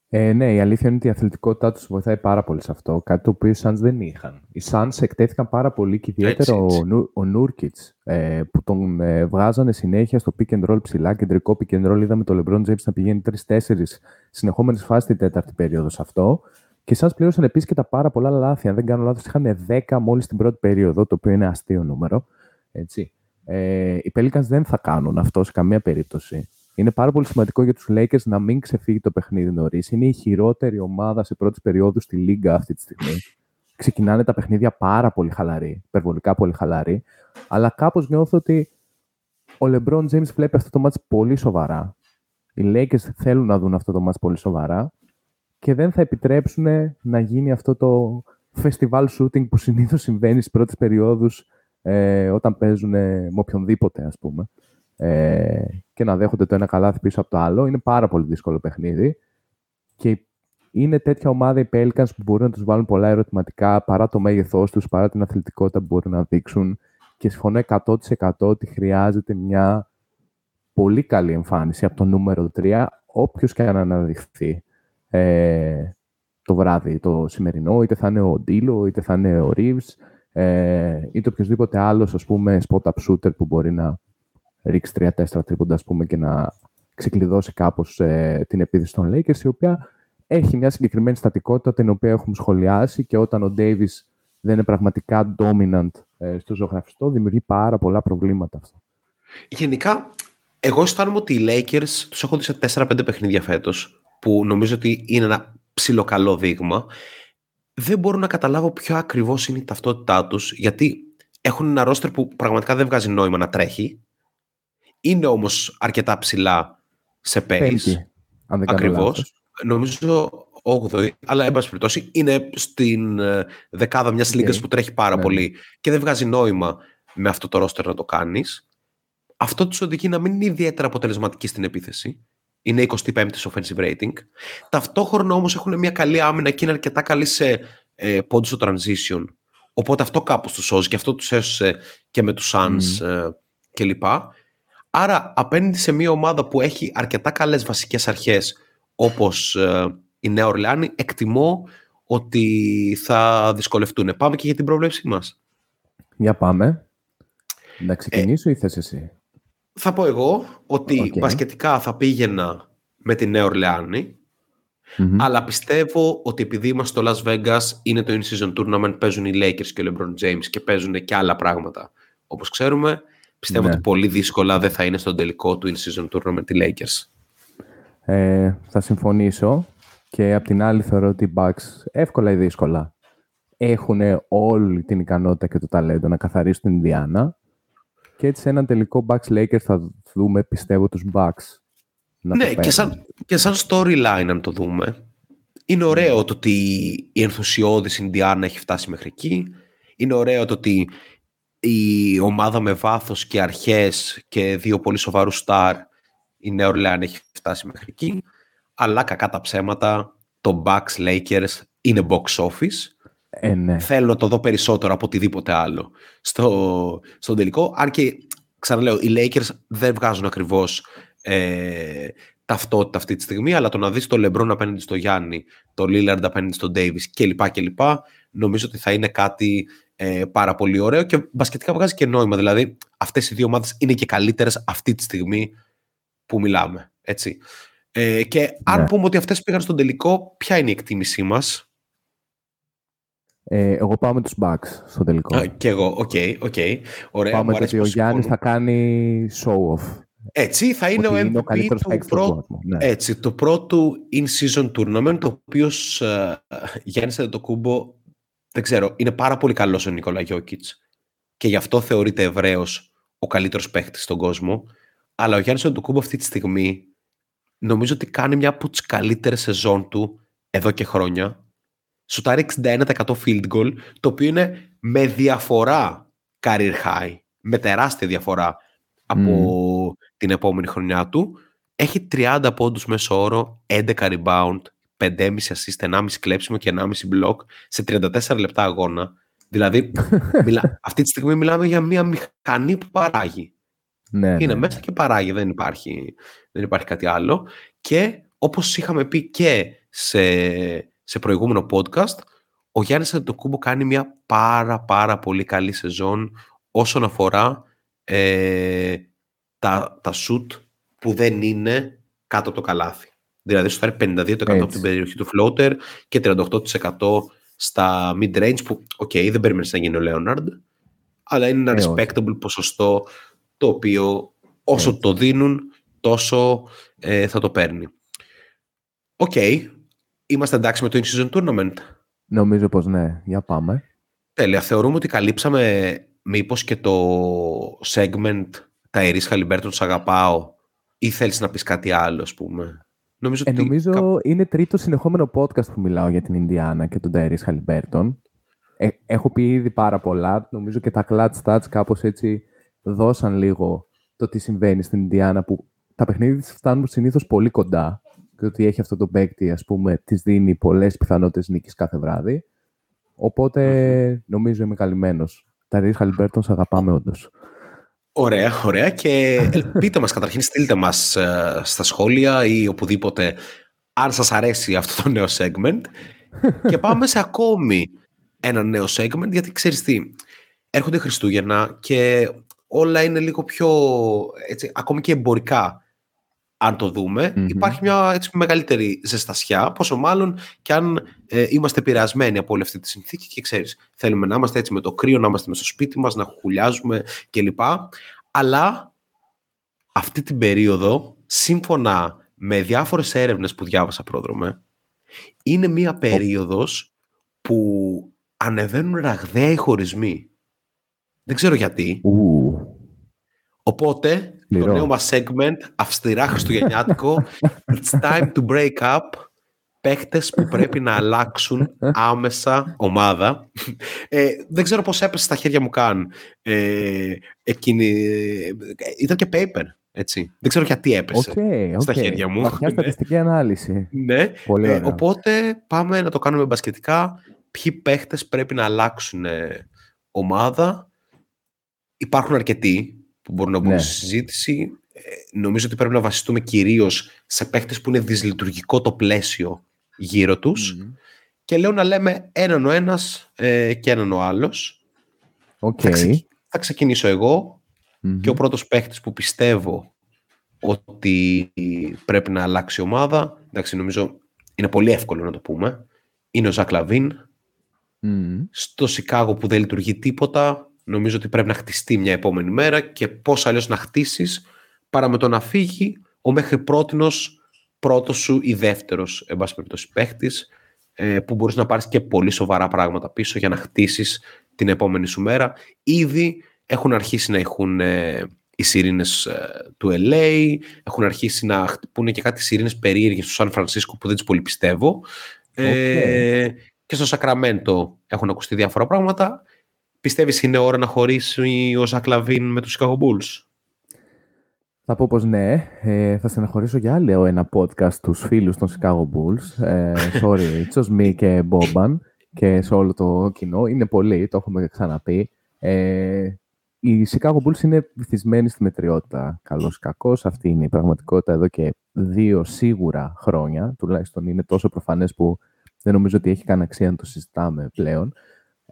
Ε, ναι, η αλήθεια είναι ότι η αθλητικότητά τους βοηθάει πάρα πολύ σε αυτό. Κάτι το οποίο οι Suns δεν είχαν. Οι Suns εκτέθηκαν πάρα πολύ και ιδιαίτερα ο, ο Νούρκιτ, ε, που τον ε, βγάζανε συνέχεια στο pick and roll ψηλά, κεντρικό pick and roll. Είδαμε το LeBron James να πηγαίνει τρει-τέσσερι συνεχόμενες φάσεις την τέταρτη περίοδο σε αυτό. Και οι Suns πλήρωσαν επίσης και τα πάρα πολλά λάθη. Αν δεν κάνω λάθος, είχαν 10 μόλις την πρώτη περίοδο, το οποίο είναι αστείο νούμερο. Έτσι. Ε, οι Pelicans δεν θα κάνουν αυτό σε καμία περίπτωση. Είναι πάρα πολύ σημαντικό για τους Lakers να μην ξεφύγει το παιχνίδι νωρίς. Είναι η χειρότερη ομάδα σε πρώτη περίοδου στη Λίγκα αυτή τη στιγμή. Ξεκινάνε τα παιχνίδια πάρα πολύ χαλαροί, υπερβολικά πολύ χαλαροί. Αλλά κάπως νιώθω ότι ο LeBron James βλέπει αυτό το μάτς πολύ σοβαρά. Οι Lakers θέλουν να δουν αυτό το μάτς πολύ σοβαρά και δεν θα επιτρέψουν να γίνει αυτό το festival shooting που συνήθως συμβαίνει στις πρώτες περιόδους ε, όταν παίζουν με οποιονδήποτε, ας πούμε, ε, και να δέχονται το ένα καλάθι πίσω από το άλλο. Είναι πάρα πολύ δύσκολο παιχνίδι. Και είναι τέτοια ομάδα οι Pelicans που μπορούν να τους βάλουν πολλά ερωτηματικά παρά το μέγεθός τους, παρά την αθλητικότητα που μπορούν να δείξουν. Και συμφωνώ 100% ότι χρειάζεται μια πολύ καλή εμφάνιση από το νούμερο 3, όποιος και αν αναδειχθεί ε, το βράδυ, το σημερινό, είτε θα είναι ο Ντίλο, είτε θα είναι ο Reeves, ε, είτε οποιοδήποτε άλλος, ας πούμε, spot-up shooter που μπορεί να ρίξει 3-4 τρίποντα, ας πούμε, και να ξεκλειδώσει κάπως ε, την επίθεση των Lakers, η οποία έχει μια συγκεκριμένη στατικότητα την οποία έχουμε σχολιάσει και όταν ο Davis δεν είναι πραγματικά dominant ε, στο ζωγραφιστό, δημιουργεί πάρα πολλά προβλήματα αυτό. Γενικά, εγώ αισθάνομαι ότι οι Lakers τους έχω δει σε 4-5 παιχνίδια φέτος, που νομίζω ότι είναι ένα ψιλοκαλό δείγμα. Δεν μπορώ να καταλάβω ποιο ακριβώς είναι η ταυτότητά τους, γιατί έχουν ένα ρόστερ που πραγματικά δεν βγάζει νόημα να τρέχει. Είναι όμως αρκετά ψηλά σε pace. αν δεν Ακριβώς. Νομίζω 8η, αλλά εν πάση περιπτώσει είναι στην ε, δεκάδα μιας okay. που τρέχει πάρα ναι. πολύ και δεν βγάζει νόημα με αυτό το ρόστερ να το κάνεις. Αυτό τους οδηγεί να μην είναι ιδιαίτερα αποτελεσματική στην επίθεση. Είναι 25η offensive rating. Ταυτόχρονα όμως έχουν μια καλή άμυνα και είναι αρκετά καλή σε ε, πόντους στο transition. Οπότε αυτό κάπως τους σώζει και αυτό τους έσωσε και με τους Suns mm. ε, κλπ. Άρα απέναντι σε μια ομάδα που έχει αρκετά καλές βασικές αρχές όπως ε, η Νέα Ορλεάνη, εκτιμώ ότι θα δυσκολευτούν. Πάμε και για την πρόβλεψή μας. Για πάμε. Να ξεκινήσω ε, ή θες εσύ; Θα πω εγώ ότι okay. θα πήγαινα με τη Νέα αλλά πιστεύω ότι επειδή είμαστε στο Las Vegas είναι το in-season tournament, παίζουν οι Lakers και ο LeBron James και παίζουν και άλλα πράγματα. Όπως ξέρουμε, πιστεύω ναι. ότι πολύ δύσκολα δεν θα είναι στον τελικό του in-season tournament οι Lakers. Ε, θα συμφωνήσω και απ' την άλλη θεωρώ ότι οι Bucks εύκολα ή δύσκολα έχουν όλη την ικανότητα και το ταλέντο να καθαρίσουν την Ινδιάνα και έτσι σε έναν τελικό Bucks Lakers θα δούμε πιστεύω τους Bucks να ναι, και σαν, και σαν storyline αν το δούμε είναι ωραίο το ότι η ενθουσιώδης Ινδιάνα έχει φτάσει μέχρι εκεί. Είναι ωραίο το ότι η ομάδα με βάθος και αρχές και δύο πολύ σοβαρούς star η Νέα Ορλεάν έχει φτάσει μέχρι εκεί. Αλλά κακά τα ψέματα, το Bucks Lakers είναι box office. Ε, ναι. Θέλω να το δω περισσότερο από οτιδήποτε άλλο στο, στο τελικό. Αν και, ξαναλέω, οι Lakers δεν βγάζουν ακριβώς ε, ταυτότητα αυτή τη στιγμή, αλλά το να δεις το LeBron απέναντι στο Γιάννη, το Lillard απέναντι στον Davis κλπ. κλπ νομίζω ότι θα είναι κάτι ε, πάρα πολύ ωραίο και μπασκετικά βγάζει και νόημα. Δηλαδή, αυτές οι δύο ομάδες είναι και καλύτερες αυτή τη στιγμή που μιλάμε. Έτσι. Ε, και αν ναι. πούμε ότι αυτές πήγαν στον τελικό, ποια είναι η εκτίμησή μας; Ε, εγώ πάω με τους Bucks στο τελικό. και εγώ, OK, okay, okay. Ωραία. Πάω με το ότι ο Γιάννης θα κάνει show-off. Έτσι, θα είναι ότι ο MVP του πρώτου, ναι. έτσι, το πρώτο in-season tournament, το οποίος uh, Γιάννης κούμπο, δεν ξέρω, είναι πάρα πολύ καλός ο Νικόλα Γιώκητς και γι' αυτό θεωρείται ευρέως ο καλύτερος παίχτης στον κόσμο. Αλλά ο Γιάννης κούμπο αυτή τη στιγμή νομίζω ότι κάνει μια από τις καλύτερες σεζόν του εδώ και χρόνια. Σουτάρει 61% field goal, το οποίο είναι με διαφορά career high, με τεράστια διαφορά από την επόμενη χρονιά του. Έχει 30 πόντους μέσω όρο, 11 rebound, 5,5 assist, 1,5 κλέψιμο και 1,5 block σε 34 λεπτά αγώνα. Δηλαδή, <laughs> μιλά, αυτή τη στιγμή μιλάμε για μια μηχανή που παράγει. Ναι, είναι ναι. μέσα και παράγει, δεν υπάρχει, δεν υπάρχει κάτι άλλο. Και όπως είχαμε πει και σε, σε προηγούμενο podcast, ο Γιάννης Αντετοκούμπο κάνει μια πάρα πάρα πολύ καλή σεζόν όσον αφορά ε, τα, τα shoot που δεν είναι κάτω από το καλάθι. Δηλαδή, σου 52% από την περιοχή του floater και 38% στα mid-range που, OK, okay, δεν περίμενες να γίνει ο Λέοναρντ, αλλά είναι ένα ε, respectable ποσοστό το οποίο όσο το δίνουν τόσο ε, θα το παίρνει. Οκ. Είμαστε εντάξει με το In-Season Tournament. Νομίζω πως ναι. Για πάμε. Τέλεια. Θεωρούμε ότι καλύψαμε μήπως και το segment τα Ερής Χαλιμπέρτον σ' αγαπάω ή θέλεις να πεις κάτι άλλο, ας πούμε. Νομίζω, ε, ότι... νομίζω είναι τρίτο συνεχόμενο podcast που μιλάω για την Ινδιάνα και τον Ταερίς Χαλιμπέρτον. Ε, έχω πει ήδη πάρα πολλά. Νομίζω και τα clutch stats κάπως έτσι δώσαν λίγο το τι συμβαίνει στην Ινδιάνα που τα παιχνίδια της φτάνουν συνήθως πολύ κοντά και ότι έχει αυτό το παίκτη, ας πούμε, της δίνει πολλές πιθανότητες νίκης κάθε βράδυ. Οπότε νομίζω είμαι καλυμμένος. Τα Ρίς Χαλιμπέρτον σε αγαπάμε όντως. Ωραία, ωραία. Και πείτε μας καταρχήν, στείλτε μας ε, στα σχόλια ή οπουδήποτε αν σας αρέσει αυτό το νέο segment. <laughs> και πάμε σε ακόμη ένα νέο segment, γιατί ξέρεις τι, έρχονται Χριστούγεννα και όλα είναι λίγο πιο, έτσι, ακόμη και εμπορικά, αν το δουμε υπάρχει μια έτσι, μεγαλύτερη ζεστασιά, πόσο μάλλον και αν ε, είμαστε πειρασμένοι από όλη αυτή τη συνθήκη και ξέρεις, θέλουμε να είμαστε έτσι με το κρύο, να είμαστε μέσα στο σπίτι μας, να χουλιάζουμε κλπ. Αλλά αυτή την περίοδο, σύμφωνα με διάφορες έρευνες που διάβασα πρόδρομε, είναι μια περίοδος που ανεβαίνουν ραγδαία οι χωρισμοί. Δεν ξέρω γιατί. Οπότε, το νέο μας segment, αυστηρά χριστουγεννιάτικο, it's time to break up, παίχτες που πρέπει να αλλάξουν άμεσα ομάδα. Ε, δεν ξέρω πώς έπεσε στα χέρια μου καν. Ε, εκείνη, ήταν και paper, έτσι. Δεν ξέρω γιατί έπεσε okay, okay. στα χέρια μου. Βαθιά στατιστική ανάλυση. Ναι. Πολύ ε, οπότε πάμε να το κάνουμε μπασκετικά. Ποιοι παίχτες πρέπει να αλλάξουν ε, ομάδα. Υπάρχουν αρκετοί που μπορούν να μπουν ναι. στη συζήτηση. Ε, νομίζω ότι πρέπει να βασιστούμε κυρίως σε παίχτες που είναι δυσλειτουργικό το πλαίσιο γύρω τους. Και λέω να λέμε έναν ο ένας ε, και έναν ο άλλος. Okay. Θα, ξεκινήσω και ο πρώτος παίχτης που πιστεύω ότι πρέπει να αλλάξει ομάδα, εντάξει νομίζω είναι πολύ εύκολο να το πούμε, είναι ο Ζακ Λαβίν. Στο Σικάγο που δεν λειτουργεί τίποτα, νομίζω ότι πρέπει να χτιστεί μια επόμενη μέρα και πώς αλλιώς να χτίσεις παρά με το να φύγει ο μέχρι πρότινος πρώτος σου ή δεύτερος εν πάση περιπτώσει παίχτης ε, που μπορείς να πάρεις και πολύ σοβαρά πράγματα πίσω για να χτίσεις την επόμενη σου μέρα. Ήδη έχουν αρχίσει να έχουν ε, οι σιρήνες ε, του LA, έχουν αρχίσει να χτυπούν και κάτι σιρήνες περίεργες στο Σαν Φρανσίσκο που δεν τις πολύ πιστεύω. Ε, και στο Σακραμέντο έχουν ακουστεί διάφορα πράγματα. Πιστεύεις είναι ώρα να χωρίσει ο Ζακλαβίν με τους Chicago Bulls? Θα πω πως ναι. Ε, θα στεναχωρήσω για άλλο ένα podcast τους φίλους των Chicago Bulls. Ε, sorry, Τσος Μη και Μπόμπαν και σε όλο το κοινό. Είναι πολλοί, το έχουμε ξαναπεί. Ε, οι Chicago Bulls είναι βυθισμένοι στη μετριότητα. Καλός ή κακός. Αυτή είναι η πραγματικότητα εδώ και δύο σίγουρα χρόνια. Τουλάχιστον είναι τόσο προφανές που δεν νομίζω ότι έχει καν αξία να το συζητάμε πλέον.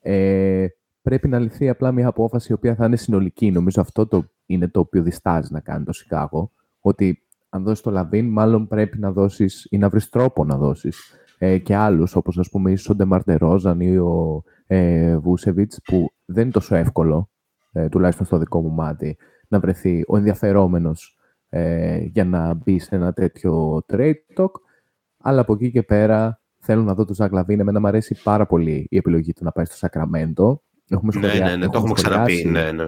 Ε, πρέπει να ληφθεί απλά μια απόφαση η οποία θα είναι συνολική. Νομίζω αυτό το είναι το οποίο διστάζει να κάνει το Σικάγο. Ότι αν δώσεις το Λαβίν, μάλλον πρέπει να δώσεις ή να βρεις τρόπο να δώσεις ε, και άλλους, όπως ας πούμε ίσως ο Ντεμάρ Ντερόζαν ή ο ε, Βούτσεβιτς, που δεν είναι τόσο εύκολο, ε, τουλάχιστον στο δικό μου μάτι, να βρεθεί ο ενδιαφερόμενος ε, για να μπει σε ένα τέτοιο trade talk. Αλλά από εκεί και πέρα θέλω να δω τον Ζακ Λαβίν. Εμένα μου αρέσει πάρα πολύ η επιλογή του να πάει στο Σακραμέντο. Έχουμε ναι, ναι, ναι, το έχουμε ξαναπεί. Ναι, ναι.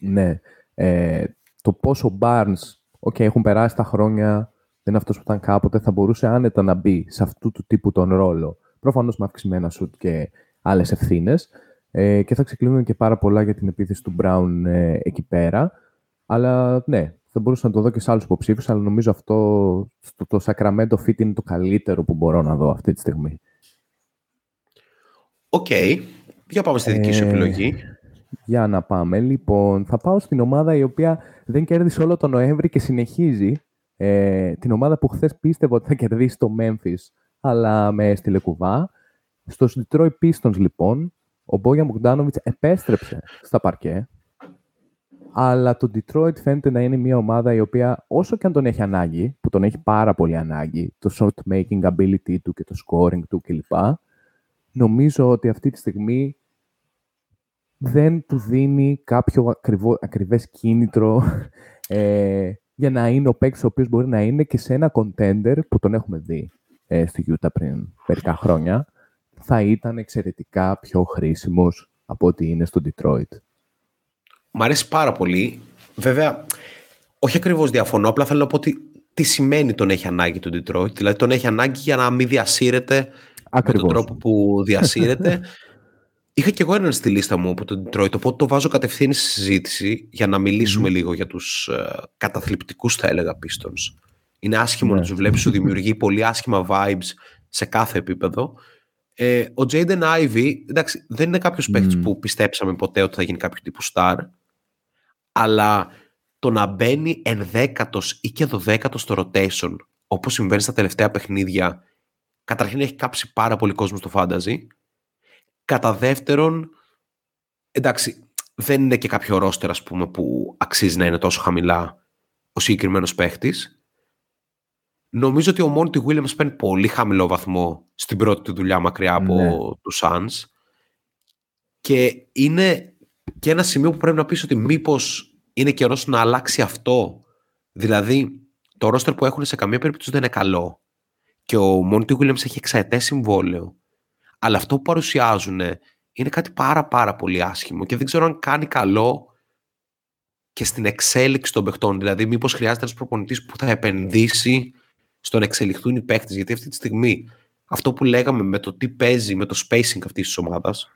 ναι. Ε, το πόσο Barnes, okay, έχουν περάσει τα χρόνια, δεν είναι αυτός που ήταν κάποτε, θα μπορούσε άνετα να μπει σε αυτού του τύπου τον ρόλο. Προφανώς με αυξημένα σουτ και άλλες ευθύνες. Ε, και θα ξεκλίνουν και πάρα πολλά για την επίθεση του Brown ε, εκεί πέρα. Αλλά ναι, θα μπορούσα να το δω και σε άλλους υποψήφιους, αλλά νομίζω αυτό το, το Sacramento Fit είναι το καλύτερο που μπορώ να δω αυτή τη στιγμή. OK. Okay. Για πάμε στη δική σου ε, επιλογή. Για να πάμε. Λοιπόν, θα πάω στην ομάδα η οποία δεν κέρδισε όλο τον Νοέμβρη και συνεχίζει. Ε, την ομάδα που χθες πίστευε ότι θα κερδίσει το Memphis, αλλά με έστειλε κουβά. Στο Detroit Pistons, λοιπόν, ο Μπόγιαν Μπογκντάνοβιτς επέστρεψε στα παρκέ. Αλλά το Detroit φαίνεται να είναι μια ομάδα η οποία, όσο και αν τον έχει ανάγκη, που τον έχει πάρα πολύ ανάγκη, το shot making ability του και το scoring του κλπ. Νομίζω ότι αυτή τη στιγμή δεν του δίνει κάποιο ακριβό, ακριβές κίνητρο ε, για να είναι ο παίκτης ο οποίος μπορεί να είναι και σε ένα contender που τον έχουμε δει ε, στη Utah πριν μερικά χρόνια θα ήταν εξαιρετικά πιο χρήσιμος από ό,τι είναι στο Detroit. Μ' αρέσει πάρα πολύ. Βέβαια, όχι ακριβώς διαφωνώ, απλά θέλω να πω ότι τι σημαίνει τον έχει ανάγκη το Detroit. Δηλαδή τον έχει ανάγκη για να μην διασύρεται με τον τρόπο που διασύρεται <laughs> Είχα και εγώ έναν στη λίστα μου από τον Detroit, οπότε το βάζω κατευθείαν στη συζήτηση για να μιλήσουμε λίγο για τους uh, καταθλιπτικούς, θα έλεγα, Pistons. Είναι άσχημο να ναι. τους βλέπεις, σου δημιουργεί πολύ άσχημα vibes σε κάθε επίπεδο. Ε, ο Jaden Ivey, εντάξει, δεν είναι κάποιος mm. που πιστέψαμε ποτέ ότι θα γίνει κάποιο τύπου star, αλλά το να μπαίνει ενδέκατος ή και δωδέκατος στο rotation, όπως συμβαίνει στα τελευταία παιχνίδια, καταρχήν έχει κάψει πάρα πολύ κόσμο στο fantasy Κατά δεύτερον, εντάξει, δεν είναι και κάποιο ρόστερ, ας πούμε, που αξίζει να είναι τόσο χαμηλά ο συγκεκριμένος παίχτης. Νομίζω ότι ο Μόντι Williams παίρνει πολύ χαμηλό βαθμό στην πρώτη του δουλειά μακριά από Ναι. τους Suns. Και είναι και ένα σημείο που πρέπει να πεις ότι μήπως είναι καιρός να αλλάξει αυτό. Δηλαδή, το ρόστερ που έχουν σε καμία περίπτωση δεν είναι καλό. Και ο Μόντι Williams έχει εξαετές συμβόλαιο. Αλλά αυτό που παρουσιάζουν είναι κάτι πάρα πάρα πολύ άσχημο και δεν ξέρω αν κάνει καλό και στην εξέλιξη των παιχτών. Δηλαδή, μήπως χρειάζεται ένας προπονητής που θα επενδύσει στο να εξελιχθούν οι παίκτες. Γιατί αυτή τη στιγμή αυτό που λέγαμε με το τι παίζει, με το spacing αυτής της ομάδας,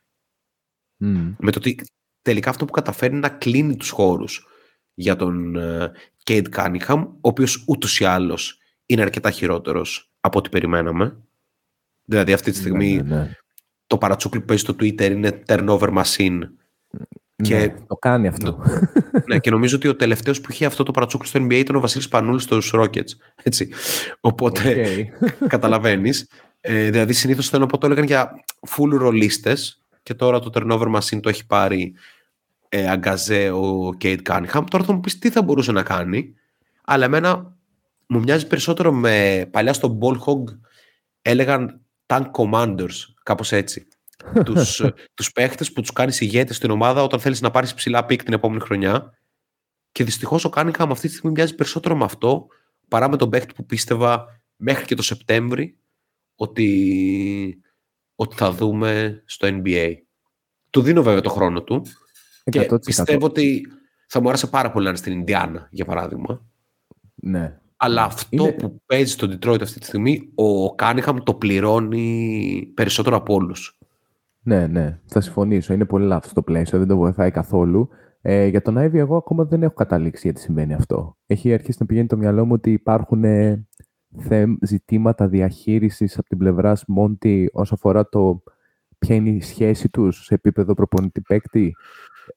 Μμ. με το τι τελικά αυτό που καταφέρει να κλείνει τους χώρους για τον Κέιντ Κάνιγχαμ, ο οποίος ούτως ή άλλως είναι αρκετά χειρότερος από ό,τι περιμέναμε. Δηλαδή, αυτή τη στιγμή Ναι, ναι, ναι. το παρατσούκλι που παίζει στο Twitter είναι turnover machine. Και- Ναι, το κάνει αυτό. ναι, και νομίζω ότι ο τελευταίος που είχε αυτό το παρατσούκλι στο NBA ήταν ο Βασίλης Σπανούλης στους Rockets. Έτσι. Οπότε ΟΚ. καταλαβαίνεις. Ε, δηλαδή συνήθως θέλω να πω το έλεγαν για full ρολίστες και τώρα το turnover machine το έχει πάρει ε, αγκαζέ ο Κέιντ Κάνιγχαμ. Τώρα θα μου πεις τι θα μπορούσε να κάνει. Αλλά εμένα μου μοιάζει περισσότερο με παλιά στο Ball Hog έλεγαν Tank Commanders, κάπως έτσι. <laughs> τους, ε, τους παίχτες που τους κάνεις ηγέτες στην ομάδα όταν θέλεις να πάρεις ψηλά pick την επόμενη χρονιά. Και δυστυχώς ο Κάνιγχαμ αυτή τη στιγμή μοιάζει περισσότερο με αυτό παρά με τον παίχτη που πίστευα μέχρι και το Σεπτέμβρη ότι, ότι θα δούμε στο NBA. Του δίνω βέβαια το χρόνο του και 100%. πιστεύω ότι θα μου άρεσε πάρα πολύ να είναι στην Ινδιάνα, για παράδειγμα. Ναι. Αλλά αυτό Είναι- που παίζει στο Detroit αυτή τη στιγμή, ο Κάνιχαμ το πληρώνει περισσότερο από όλους. Ναι, ναι, θα συμφωνήσω. Είναι πολύ λάθος το πλαίσιο, δεν το βοηθάει καθόλου. Ε, για τον Άιβι, εγώ ακόμα δεν έχω καταλήξει γιατί συμβαίνει αυτό. Έχει αρχίσει να πηγαίνει το μυαλό μου ότι υπάρχουν ε, θέμ- ζητήματα διαχείρισης από την πλευρά Μόντι όσον αφορά το ποια είναι η σχέση τους σε επίπεδο προπονητή παίκτη.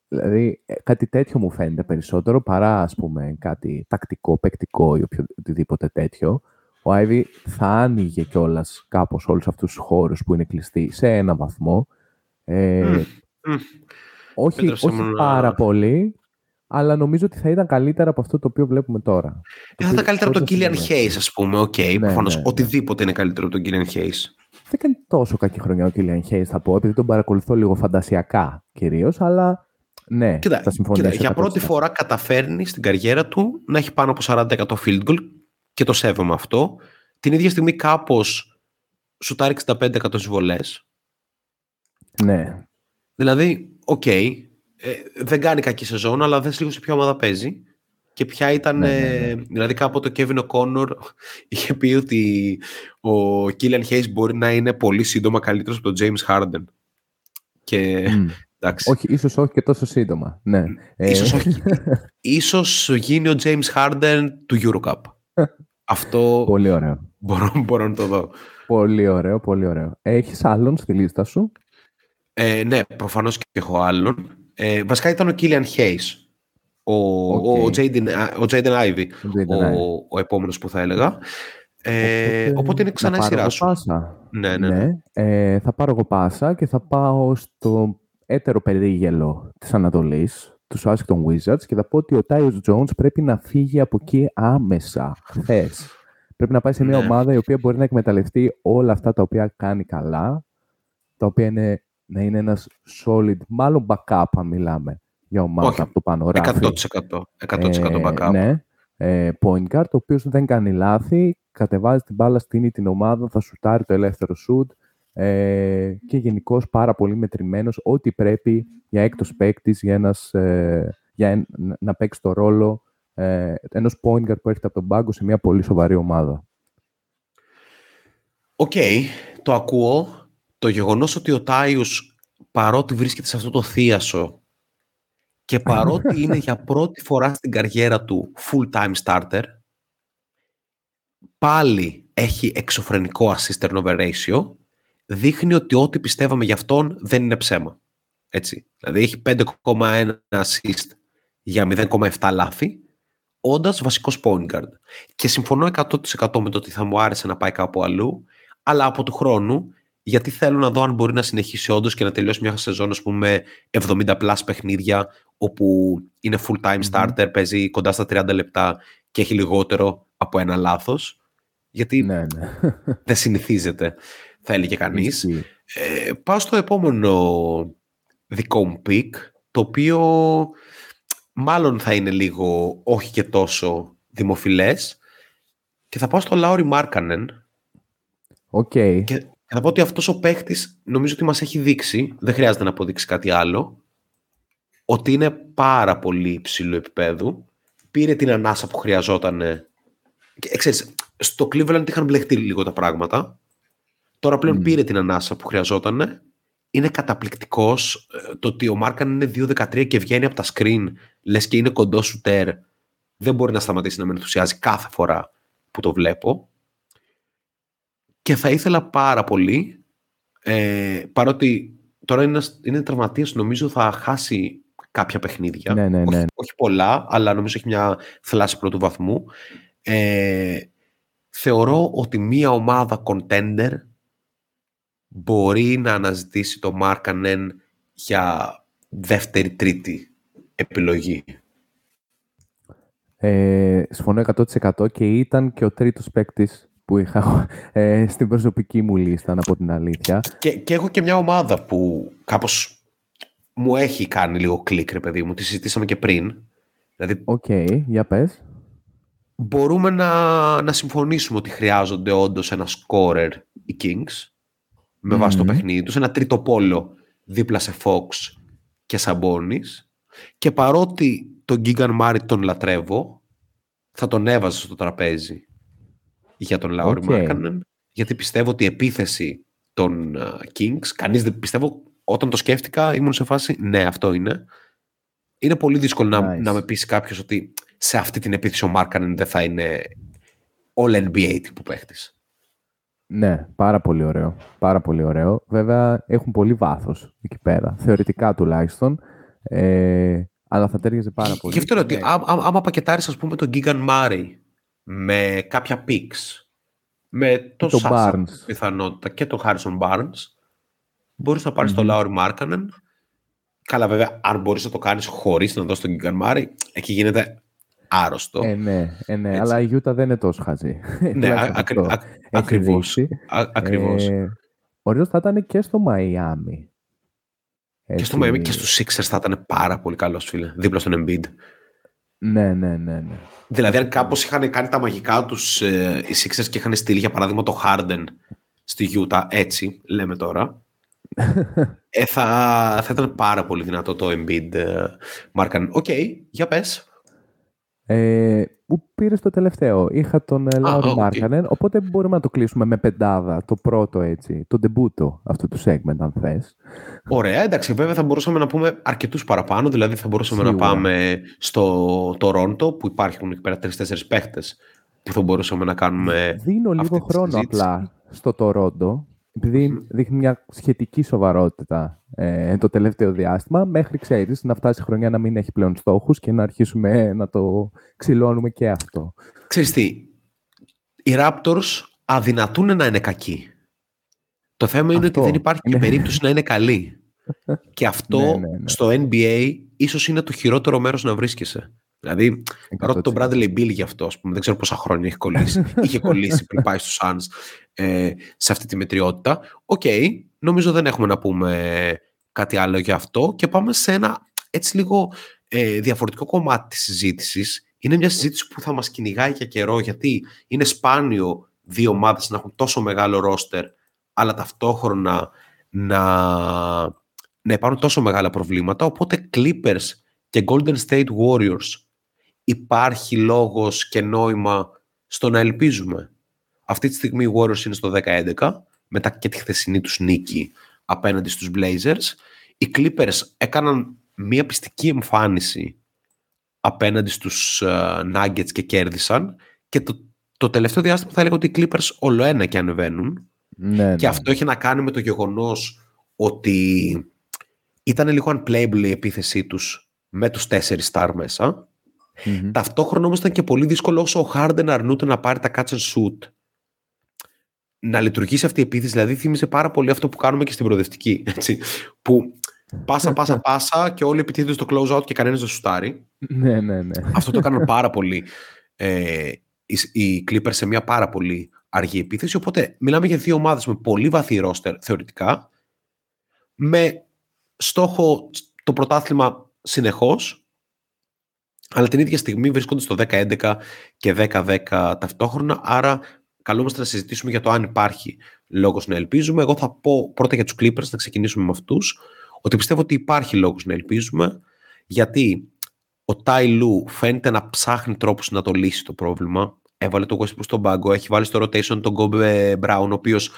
Δηλαδή, ε, κάτι τέτοιο μου φαίνεται περισσότερο παρά, ας πούμε, κάτι τακτικό, παικτικό ή οποιο- οτιδήποτε τέτοιο. Ο Άιβι θα άνοιγε κιόλας κάπως όλους αυτούς τους χώρους που είναι κλειστοί σε ένα βαθμό. Ε, Μμ, μμ. όχι Επέτρεψέ όχι μου να- πάρα πολύ, αλλά νομίζω ότι θα ήταν καλύτερα από αυτό το οποίο βλέπουμε τώρα. Ε, Το θα οποίο ήταν καλύτερα από τον πρώτα Killian στιγμή. Hayes, ας πούμε. ΟΚ, Ναι, προφανώς. ναι, ναι. Οτιδήποτε είναι καλύτερο από τον Killian Hayes. Δεν κάνει τόσο κακή χρονιά ο Killian Hayes, θα πω, επειδή τον παρακολουθώ λίγο φαντασιακά κυρίως, αλλά ναι, Κοίτα, θα συμφωνήσω. κοίτα, για πρώτη 100%. φορά καταφέρνει στην καριέρα του να έχει πάνω από 40% field goal και το σέβομαι αυτό. Την ίδια στιγμή κάπως σουτάρει 65% στι βολές. Ναι, Δηλαδή, ΟΚ, ε, δεν κάνει κακή σεζόν, αλλά δεν λίγο σε ποια ομάδα παίζει. Και ποια ήταν. Ναι, ναι, ε, δηλαδή, κάποτε ο Kevin O'Connor <laughs> είχε πει ότι ο Killian Hayes μπορεί να είναι πολύ σύντομα καλύτερος από τον James Harden. Και Μμ. Εντάξει. όχι, ίσως όχι και τόσο σύντομα. Ναι. Ε, Ίσως, όχι, <laughs> ίσως γίνει ο James Harden του Eurocup. <laughs> Αυτό πολύ ωραίο. μπορώ, μπορώ να το δω. Πολύ ωραίο, πολύ ωραίο. Έχεις άλλον στη λίστα σου; Ε, ναι, προφανώς και έχω άλλον. Ε, βασικά ήταν ο Killian Hayes. Ο, ΟΚ. ο, Jaden, ο Jaden Ivey. τον Jaden Ivey. ο, ο επόμενος που θα έλεγα. Ε, οπότε, είναι ξανά η να πάρω σειρά εγώ σου. πάσα. Ναι, ναι, ναι. Ε, θα πάρω εγώ πάσα και θα πάω στο έτερο περίγελο της Ανατολής, τους Washington Wizards και θα πω ότι ο Tyus Jones πρέπει να φύγει από εκεί άμεσα, χθες. Πρέπει να πάει σε μια Ναι. ομάδα η οποία μπορεί να εκμεταλλευτεί όλα αυτά τα οποία κάνει καλά, τα οποία είναι, να είναι ένας solid, μάλλον backup αν μιλάμε για ομάδα Όχι, από το πάνω ράφι. 100%. 100% Ε, backup. Ναι. Ε, point guard, ο οποίος δεν κάνει λάθη, κατεβάζει την μπάλα, στείνει την ομάδα, θα σουτάρει το ελεύθερο σουτ ε, και γενικώς πάρα πολύ μετρημένος ό,τι πρέπει για έκτος παίκτης για, ένας, ε, για εν- να- να παίξει το ρόλο ε, ενός point guard που έρχεται από τον πάγκο σε μια πολύ σοβαρή ομάδα. ΟΚ, το ακούω. Το γεγονός ότι ο Tyus παρότι βρίσκεται σε αυτό το θίασο και παρότι <laughs> είναι για πρώτη φορά στην καριέρα του full-time starter, πάλι έχει εξωφρενικό assist turnover ratio, δείχνει ότι ό,τι πιστεύαμε για αυτόν δεν είναι ψέμα. Έτσι. Δηλαδή έχει 5,1 assist για 0,7 λάθη, όντας βασικός point guard. Και συμφωνώ 100% με το ότι θα μου άρεσε να πάει κάπου αλλού, αλλά από του χρόνου, γιατί θέλω να δω αν μπορεί να συνεχίσει όντως και να τελειώσει μια σεζόν, ας πούμε, 70 plus παιχνίδια, όπου είναι full time starter, παίζει κοντά στα 30 λεπτά και έχει λιγότερο από ένα λάθος. γιατί Ναι, ναι. δεν συνηθίζεται, θα έλεγε κανείς. Ισχύει. Ε, πάω στο επόμενο δικό μου pick, το οποίο μάλλον θα είναι λίγο όχι και τόσο δημοφιλές και θα πάω στο Λάουρι Μάρκανεν ΟΚ. και θα πω ότι αυτός ο παίχτης νομίζω ότι μας έχει δείξει, δεν χρειάζεται να αποδείξει κάτι άλλο, ότι είναι πάρα πολύ υψηλού επίπεδου. Πήρε την ανάσα που χρειαζόταν. Και, ε, ξέρεις, στο Cleveland είχαν μπλεχτεί λίγο τα πράγματα. Τώρα πλέον Μμ. πήρε την ανάσα που χρειαζόταν. Είναι καταπληκτικός. Ε, Το ότι ο Μάρκαν είναι 2-13 και βγαίνει από τα screen, λες και είναι κοντό σου τέρ, δεν μπορεί να σταματήσει να με ενθουσιάζει κάθε φορά που το βλέπω. Και θα ήθελα πάρα πολύ, ε, παρότι τώρα είναι, ένας- είναι τραυματίας, νομίζω θα χάσει κάποια παιχνίδια. Ναι, ναι, ναι. Όχι, όχι πολλά, αλλά νομίζω έχει μια θλάση πρώτου βαθμού. Ε, θεωρώ ότι μια ομάδα contender μπορεί να αναζητήσει το Μάρκανεν για δεύτερη, τρίτη επιλογή. Ε, συμφωνώ 100% και ήταν και ο τρίτος παίκτης που είχα ε, στην προσωπική μου λίστα, να πω την αλήθεια. Και, και έχω και μια ομάδα που κάπως μου έχει κάνει λίγο κλικ, ρε παιδί μου. Τη συζητήσαμε και πριν. Δηλαδή, ΟΚ, για πες. μπορούμε να, να συμφωνήσουμε ότι χρειάζονται όντως ένα scorer οι Kings με βάση το Μμμ. παιχνίδι τους, ένα τρίτο πόλο δίπλα σε Fox και Sabonis και παρότι τον Keegan Murray τον λατρεύω θα τον έβαζα στο τραπέζι για τον Λάουρι ΟΚ. Μάρκανεν γιατί πιστεύω ότι η επίθεση των α, Kings κανείς δεν πιστεύω όταν το σκέφτηκα ήμουν σε φάση ναι αυτό είναι είναι πολύ δύσκολο να, Nice. να με πείσει κάποιος ότι σε αυτή την επίθεση ο Μάρκανεν δεν θα είναι all NBA τύπου παίχτης. Ναι, πάρα πολύ ωραίο. Πάρα πολύ ωραίο. Βέβαια, έχουν πολύ βάθος εκεί πέρα. Θεωρητικά τουλάχιστον. Ε, αλλά θα τέριαζε πάρα πολύ. Και αυτό είναι ότι Ναι. ά- ά- άμα πακετάρεις ας πούμε τον Gigan Murray με κάποια picks, με τον τον Sasa Barnes. πιθανότητα και τον Harrison Barnes, μπορείς να πάρεις Μμμ. τον Λάουρι Μάρκανεν. Καλά βέβαια, αν μπορείς να το κάνεις χωρίς να δώσεις τον Gigan Murray, εκεί γίνεται άρρωστο. Ε, ναι, ε, ναι. Έτσι. αλλά η Utah δεν είναι τόσο χαζή. ναι, <laughs> Τουλάχιστον α- ακρι- αυτό α- έχει ακριβώς. δείξει. Α- ακριβώς. Ε, ωραίος θα ήταν και στο Μαϊάμι. και στο Miami και στους Sixers θα ήταν πάρα πολύ καλός φίλε, δίπλα στον Embiid. Ναι, ναι, ναι, ναι. Δηλαδή, αν κάπως είχαν κάνει τα μαγικά τους ε, οι Sixers και είχαν στείλει για παράδειγμα το Harden στη Utah, έτσι λέμε τώρα, <laughs> ε, θα, θα ήταν πάρα πολύ δυνατό το Embiid ε, Μάρκανεν. ΟΚ, για πες. Ε, που πήρε το τελευταίο. Είχα τον ε, Λάουρι ΟΚ. Μάρκανεν, οπότε μπορούμε να το κλείσουμε με πεντάδα, το πρώτο έτσι, το ντεμπούτο αυτού του segment, αν θες. Ωραία, εντάξει, βέβαια θα μπορούσαμε να πούμε αρκετούς παραπάνω, δηλαδή θα μπορούσαμε να Σίγουρα. πάμε στο Τορόντο που υπάρχουν εκεί πέρα τρεις-τέσσερις παίχτες που θα μπορούσαμε να κάνουμε Δίνω αυτή λίγο τη χρόνο συζήτηση. απλά στο Τορόντο, επειδή δείχνει μια σχετική σοβαρότητα ε, το τελευταίο διάστημα, μέχρι ξέρεις να φτάσει η χρονιά να μην έχει πλέον στόχους και να αρχίσουμε να το ξυλώνουμε και αυτό. Ξέρεις τι, οι Raptors αδυνατούν να είναι κακοί. Το θέμα είναι Αυτό. ότι δεν υπάρχει και Είναι- περίπτωση να είναι καλοί. <laughs> Και αυτό Ναι, ναι, ναι. στο NBA ίσως είναι το χειρότερο μέρος να βρίσκεσαι. Δηλαδή, ρώτα τον 100%. Bradley Bill γι' αυτό, ας πούμε, δεν ξέρω πόσα χρόνια έχει κολλήσει. <laughs> Είχε κολλήσει πριν πάει στους Suns ε, σε αυτή τη μετριότητα. ΟΚ, νομίζω δεν έχουμε να πούμε κάτι άλλο για αυτό και πάμε σε ένα έτσι λίγο ε, διαφορετικό κομμάτι της συζήτησης. Είναι μια συζήτηση που θα μας κυνηγάει για καιρό γιατί είναι σπάνιο δύο ομάδες να έχουν τόσο μεγάλο ρόστερ αλλά ταυτόχρονα να, να υπάρχουν τόσο μεγάλα προβλήματα. Οπότε Clippers και Golden State Warriors υπάρχει λόγος και νόημα στο να ελπίζουμε. Αυτή τη στιγμή οι Warriors είναι στο 10-11 μετά και τη χθεσινή τους νίκη απέναντι στους Blazers. Οι Clippers έκαναν μια πιστική εμφάνιση απέναντι στους ε, Nuggets και κέρδισαν και το, το τελευταίο διάστημα θα έλεγα ότι οι Clippers όλο ένα και ανεβαίνουν Ναι, και ναι. αυτό έχει να κάνει με το γεγονός ότι ήταν λίγο unplayable η επίθεσή τους με τους τέσσερις star μέσα. Μμμ. Ταυτόχρονα όμως ήταν και πολύ δύσκολο όσο ο Harden αρνούται να πάρει τα catch and shoot. Να λειτουργήσει αυτή η επίθεση, δηλαδή θύμιζε πάρα πολύ αυτό που κάνουμε και στην προοδευτική. Έτσι, που πάσα, πάσα, <laughs> πάσα και όλοι επιτίθενται στο close out και κανένας δεν σουτάρει. Ναι, ναι, ναι. Αυτό το έκαναν πάρα πολύ ε, οι, οι Clippers σε μια πάρα πολύ αργή επίθεση. Οπότε μιλάμε για δύο ομάδες με πολύ βαθύ ρόστερ θεωρητικά, με στόχο το πρωτάθλημα συνεχώς, αλλά την ίδια στιγμή βρίσκονται στο 10-11 και 10-10 ταυτόχρονα, άρα καλούμαστε να συζητήσουμε για το αν υπάρχει λόγος να ελπίζουμε. Εγώ θα πω πρώτα για τους Clippers, να ξεκινήσουμε με αυτούς, ότι πιστεύω ότι υπάρχει λόγος να ελπίζουμε, γιατί ο Τάι Λου φαίνεται να ψάχνει τρόπους να το λύσει το πρόβλημα. Έβαλε το Westbrook στον πάγκο, έχει βάλει στο rotation τον Kobe Brown, ο οποίος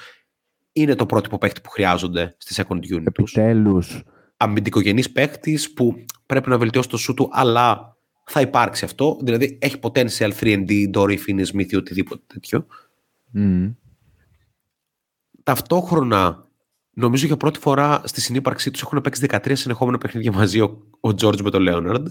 είναι το πρότυπο παίχτη που χρειάζονται στη second unit Επιτέλους. Αμυντικογενής παίχτης που πρέπει να βελτιώσει το σου του, αλλά θα υπάρξει αυτό. Δηλαδή έχει potential 3D, Dory, Finney, Smith ή οτιδήποτε τέτοιο. Mm. Ταυτόχρονα, νομίζω για πρώτη φορά στη συνύπαρξή τους έχουν παίξει 13 συνεχόμενα παιχνίδια μαζί ο, ο George με τον Leonard.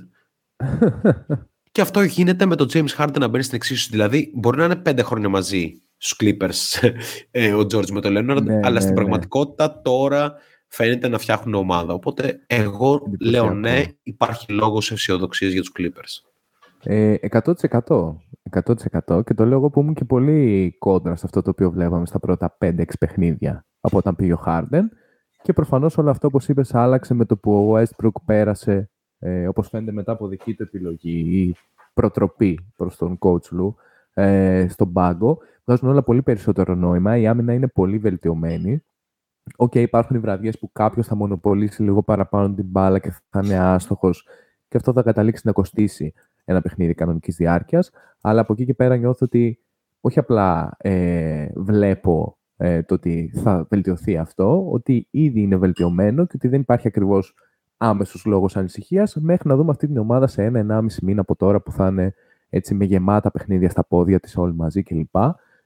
<laughs> και αυτό γίνεται με τον James Harden να μπαίνει στην εξίσωση. Δηλαδή, μπορεί να είναι πέντε χρόνια μαζί στους Clippers ε, ο George με τον Leonard, Ναι, αλλά ναι, στην ναι. πραγματικότητα τώρα φαίνεται να φτιάχνουν ομάδα. Οπότε εγώ Εντυπωσιακό. λέω ναι, υπάρχει λόγος αισιοδοξίας για τους Clippers. Ε, 100%. 100% και το λέω εγώ που ήμουν και πολύ κόντρα σε αυτό το οποίο βλέπαμε στα πρώτα 5-6 παιχνίδια από όταν πήγε ο Harden και προφανώς όλο αυτό όπως είπες άλλαξε με το που ο Westbrook πέρασε ε, όπως φαίνεται μετά από δική του επιλογή ή προτροπή προς τον coach Lou ε, στον πάγκο βγάζουν όλα πολύ περισσότερο νόημα η άμυνα είναι πολύ βελτιωμένη ΟΚ, υπάρχουν οι βραδιές που κάποιος θα μονοπωλήσει λίγο παραπάνω την μπάλα και θα είναι άστοχος και αυτό θα καταλήξει να κοστίσει ένα παιχνίδι κανονικής διάρκειας, αλλά από εκεί και πέρα νιώθω ότι όχι απλά ε, βλέπω ε, το ότι θα βελτιωθεί αυτό, ότι ήδη είναι βελτιωμένο και ότι δεν υπάρχει ακριβώς άμεσος λόγος ανησυχίας μέχρι να δούμε αυτή την ομάδα σε ένα-ενάμιση μήνα από τώρα που θα είναι έτσι με γεμάτα παιχνίδια στα πόδια της όλοι μαζί κλπ.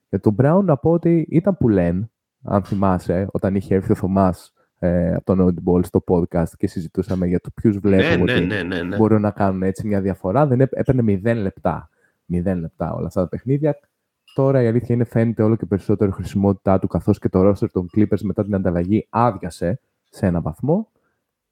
Για τον Brown να πω ότι ήταν που λένε, αν θυμάσαι, όταν είχε έρθει ο Θωμάς ε, από τον Audible στο podcast και συζητούσαμε για το ποιους βλέπουμε ναι, ότι ναι, ναι, ναι. μπορούν να κάνουν έτσι μια διαφορά. Δεν έπ- έπαιρνε 0 λεπτά. 0 λεπτά όλα αυτά τα παιχνίδια. Τώρα η αλήθεια είναι φαίνεται όλο και περισσότερο η χρησιμότητά του καθώς και το roster των Clippers μετά την ανταλλαγή άδειασε σε ένα βαθμό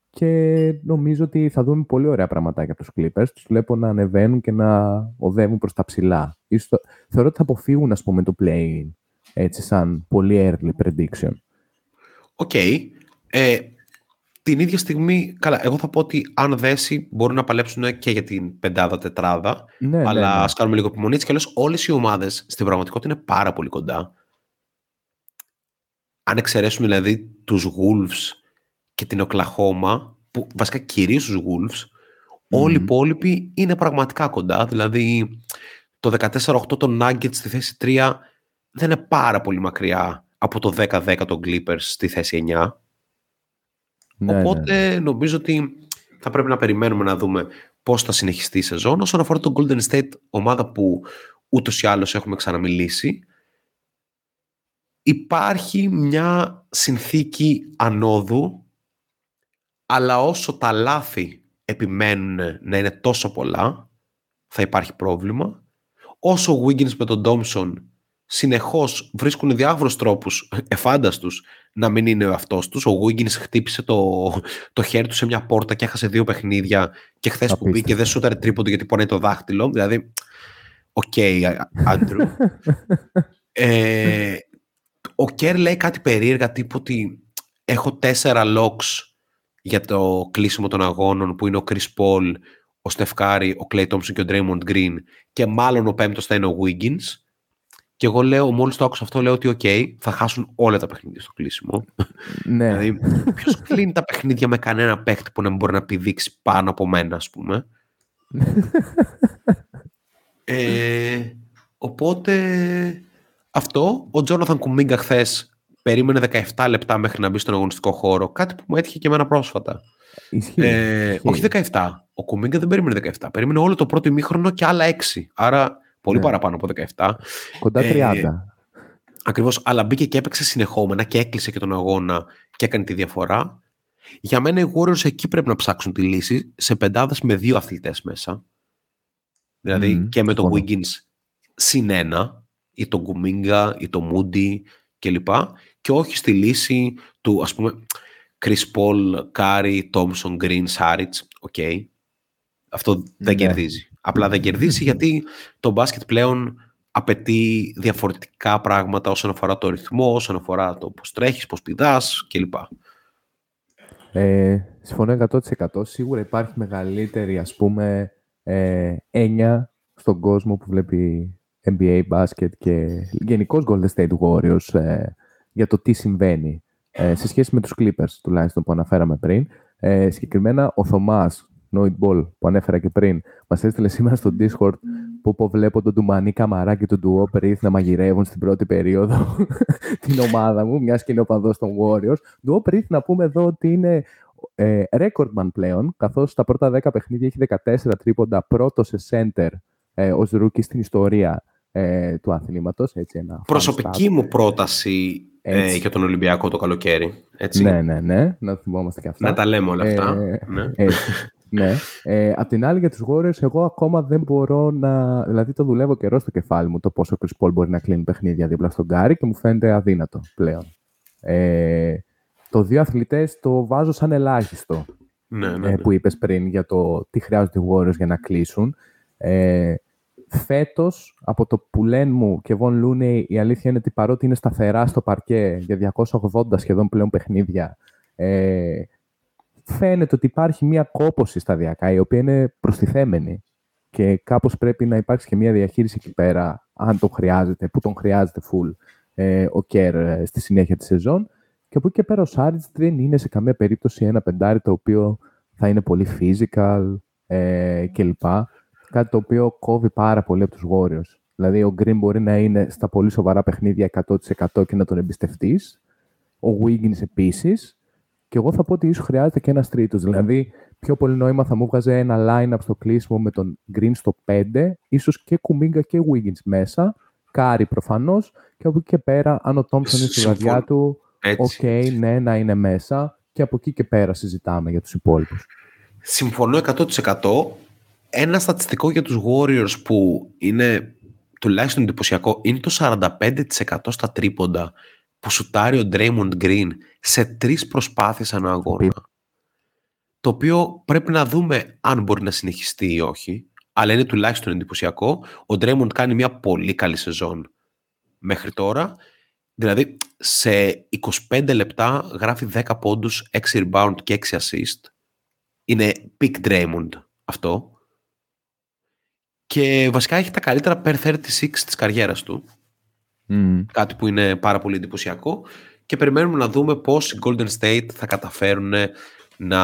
και νομίζω ότι θα δούμε πολύ ωραία πραγματάκια από τους Clippers. Τους βλέπω να ανεβαίνουν και να οδεύουν προς τα ψηλά. Ίσως το- θεωρώ ότι θα αποφύγουν ας πούμε το play-in έτσι σαν πολύ early prediction. OK. Ε, την ίδια στιγμή, καλά, εγώ θα πω ότι αν δέσει μπορούν να παλέψουν και για την πεντάδα τετράδα. Ναι, αλλά ναι, ναι. ας κάνουμε λίγο υπομονή. Έτσι κι αλλιώς όλες οι ομάδες στην πραγματικότητα είναι πάρα πολύ κοντά. Αν εξαιρέσουμε δηλαδή τους Wolves και την Οκλαχόμα, που βασικά κυρίως τους Wolves, όλοι οι Μμμ. υπόλοιποι είναι πραγματικά κοντά. Δηλαδή το 14-8 των Nuggets στη θέση 3 δεν είναι πάρα πολύ μακριά από το 10-10 των Clippers στη θέση 9. Ναι, ναι. Οπότε νομίζω ότι θα πρέπει να περιμένουμε να δούμε πώς θα συνεχιστεί η σεζόν. Όσον αφορά τον Golden State, ομάδα που ούτως ή άλλως έχουμε ξαναμιλήσει, υπάρχει μια συνθήκη ανόδου, αλλά όσο τα λάθη επιμένουν να είναι τόσο πολλά, θα υπάρχει πρόβλημα. Όσο ο Wiggins με τον Thompson συνεχώς βρίσκουν διάφορους τρόπους ευφάνταστους να μην είναι ο εαυτός τους. Ο Wiggins χτύπησε το, το χέρι του σε μια πόρτα και έχασε δύο παιχνίδια και χθες που Απίστευτο. μπήκε δεν σούταρε τρίποντο γιατί πονάει το δάχτυλο. Δηλαδή, OK, Andrew. ε, ο Kerr λέει κάτι περίεργα τύπου ότι έχω τέσσερα locks για το κλείσιμο των αγώνων που είναι ο Chris Paul, ο Steph Curry, ο Klay Thompson και ο Draymond Green και μάλλον ο πέμπτος θα είναι ο Wiggins και εγώ λέω, μόλις το άκουσα αυτό λέω ότι οκ, θα χάσουν όλα τα παιχνίδια στο κλείσιμο. Ναι. Δηλαδή, ποιος κλείνει τα παιχνίδια με κανένα παίχτη που να μην μπορεί να πηδήξει πάνω από μένα, ας πούμε. ε, οπότε αυτό. Ο Τζόναθαν Κουμίγκα χθες περίμενε 17 λεπτά μέχρι να μπει στον αγωνιστικό χώρο. Κάτι που μου έτυχε και εμένα πρόσφατα. Ισχύει. Ε, ισχύει. όχι 17. Ο Κουμίγκα δεν περίμενε 17. Περίμενε όλο το πρώτο ημίχρονο και άλλα 6. Άρα πολύ Ναι. παραπάνω από 17. Κοντά ε, 30. Ακριβώς, αλλά μπήκε και έπαιξε συνεχόμενα και έκλεισε και τον αγώνα και έκανε τη διαφορά. Για μένα οι Warriors εκεί πρέπει να ψάξουν τη λύση σε πεντάδες με δύο αθλητές μέσα. Δηλαδή Μμμ, και με τον συμφωνώ. Wiggins συν ένα ή τον Kuminga ή τον Moody κλπ. Και όχι στη λύση του ας πούμε Chris Paul, Curry, Thompson, Green, Saric. OK. Αυτό δεν Ναι. κερδίζει. Απλά δεν κερδίζει γιατί το μπάσκετ πλέον απαιτεί διαφορετικά πράγματα όσον αφορά το ρυθμό, όσον αφορά το πώς τρέχεις, πώς πηδάς κλπ. Ε, συμφωνώ 100%. Σίγουρα υπάρχει μεγαλύτερη, ας πούμε, ε, έννοια στον κόσμο που βλέπει NBA μπάσκετ και γενικώς Golden State Warriors ε, για το τι συμβαίνει ε, σε σχέση με τους Clippers, τουλάχιστον που αναφέραμε πριν. Ε, συγκεκριμένα, ο Θωμάς, Noid Ball, που ανέφερα και πριν, μας έστειλε σήμερα στο Discord που, που βλέπω τον Τουμανί Καμαρά και τον Ντουό Πρίθ να μαγειρεύουν στην πρώτη περίοδο <laughs> την ομάδα μου, μιας και είναι οπαδός των Warriors. Ντουό Πρίθ να πούμε εδώ ότι είναι ε, recordman πλέον, καθώς στα πρώτα 10 παιχνίδια έχει 14 τρίποντα πρώτος σε center ε, ως rookie στην ιστορία ε, του αθλήματος. Έτσι, ένα Προσωπική μου πρόταση ε, για τον Ολυμπιακό το καλοκαίρι. Έτσι. Ναι, ναι, ναι. Να θυμόμαστε και αυτά. Να τα λέμε όλα αυτά. Ε, ναι. Ναι. Ε, απ' την άλλη για τους Warriors, εγώ ακόμα δεν μπορώ να... Δηλαδή το δουλεύω καιρός στο κεφάλι μου το πόσο ο Chris Paul μπορεί να κλείνει παιχνίδια δίπλα στον Γκάρι και μου φαίνεται αδύνατο πλέον. Ε, το δύο αθλητές το βάζω σαν ελάχιστο ναι, ναι, ναι. που είπες πριν για το τι χρειάζονται οι Warriors για να κλείσουν. Ε, Φέτος, από το που λένε μου και Βον Λούνεϊ, η αλήθεια είναι ότι παρότι είναι σταθερά στο παρκέ για 280 σχεδόν πλέον παιχνίδια, ε, φαίνεται ότι υπάρχει μια κόποση σταδιακά, η οποία είναι προστιθέμενη. Και κάπως πρέπει να υπάρξει και μια διαχείριση εκεί πέρα, αν το χρειάζεται, που τον χρειάζεται full ε, ο Κέρ ε, στη συνέχεια της σεζόν. Και από εκεί και πέρα ο Σάριτς δεν είναι σε καμία περίπτωση ένα πεντάρι το οποίο θα είναι πολύ physical ε, κλπ. Κάτι το οποίο κόβει πάρα πολύ από τους Warriors. Δηλαδή, ο Green μπορεί να είναι στα πολύ σοβαρά παιχνίδια 100% και να τον εμπιστευτείς. Ο Wiggins επίσης. Και εγώ θα πω ότι ίσως χρειάζεται και ένας τρίτος. Δηλαδή, πιο πολύ νόημα θα μου βγάζει ένα line-up στο κλείσιμο με τον Green στο 5, ίσως και Κουμίγκα και Wiggins μέσα. Κάρι προφανώς. Και από εκεί και πέρα, αν ο Thompson είναι στη βραδιά του, OK, okay, ναι, να είναι μέσα. Και από εκεί και πέρα συζητάμε για τους υπόλοιπους. Συμφωνώ 100% ένα στατιστικό για τους Warriors που είναι τουλάχιστον εντυπωσιακό είναι το 45% στα τρίποντα που σουτάρει ο Draymond Green σε τρεις προσπάθειες ανά αγώνα. Το οποίο πρέπει να δούμε αν μπορεί να συνεχιστεί ή όχι, αλλά είναι τουλάχιστον εντυπωσιακό. Ο Draymond κάνει μια πολύ καλή σεζόν μέχρι τώρα. Δηλαδή, σε 25 λεπτά γράφει 10 πόντους, 6 rebound και 6 assist. Είναι peak Draymond αυτό και βασικά έχει τα καλύτερα per 36 της καριέρας του. Κάτι που είναι πάρα πολύ εντυπωσιακό. Και περιμένουμε να δούμε πώς οι Golden State θα καταφέρουν να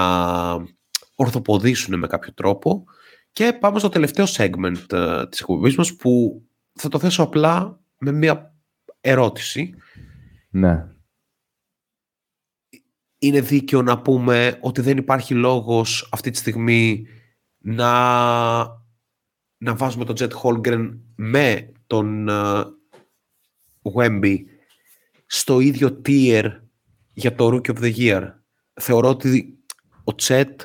ορθοποδήσουν με κάποιο τρόπο. Και πάμε στο τελευταίο segment uh, της εκπομπής μας που θα το θέσω απλά με μια ερώτηση. Ναι. Είναι δίκαιο να πούμε ότι δεν υπάρχει λόγος αυτή τη στιγμή να να βάζουμε τον Jet Holgren με τον uh, Wemby στο ίδιο tier για το Rookie of the Year. Θεωρώ ότι ο Τσέτ,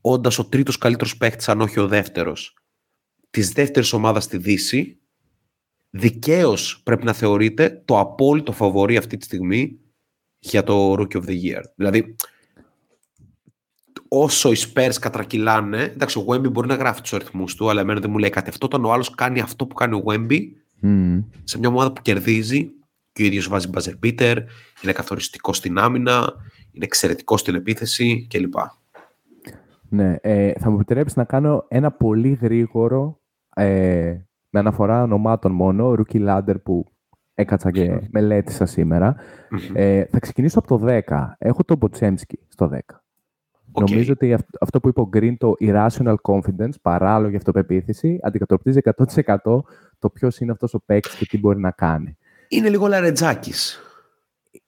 όντας ο τρίτος καλύτερος παίκτη, αν όχι ο δεύτερος, της δεύτερης ομάδας στη Δύση, δικαίως πρέπει να θεωρείται το απόλυτο φαβορή αυτή τη στιγμή για το Rookie of the Year. Δηλαδή, όσο οι Spurs κατρακυλάνε, εντάξει, ο Wemby μπορεί να γράφει τους αριθμούς του, αλλά εμένα δεν μου λέει κάτι. Αυτό όταν ο άλλος κάνει αυτό που κάνει ο Wemby σε μια ομάδα που κερδίζει και ο ίδιος βάζει buzzer beater, είναι καθοριστικός στην άμυνα, είναι εξαιρετικός στην επίθεση κλπ. Ναι, ε, θα μου επιτρέψεις να κάνω ένα πολύ γρήγορο ε, με αναφορά ονομάτων μόνο, rookie ladder που έκατσα και μελέτησα Ε, θα ξεκινήσω από το 10. Έχω τον Μποτσέμσκι στο 10. Okay. Νομίζω ότι αυτό που είπε ο Green, το irrational confidence, παράλογη αυτοπεποίθηση, αντικατοπτρίζει 100% το ποιος είναι αυτός ο παίκτης και τι μπορεί να κάνει. Είναι λίγο λαρετζάκι.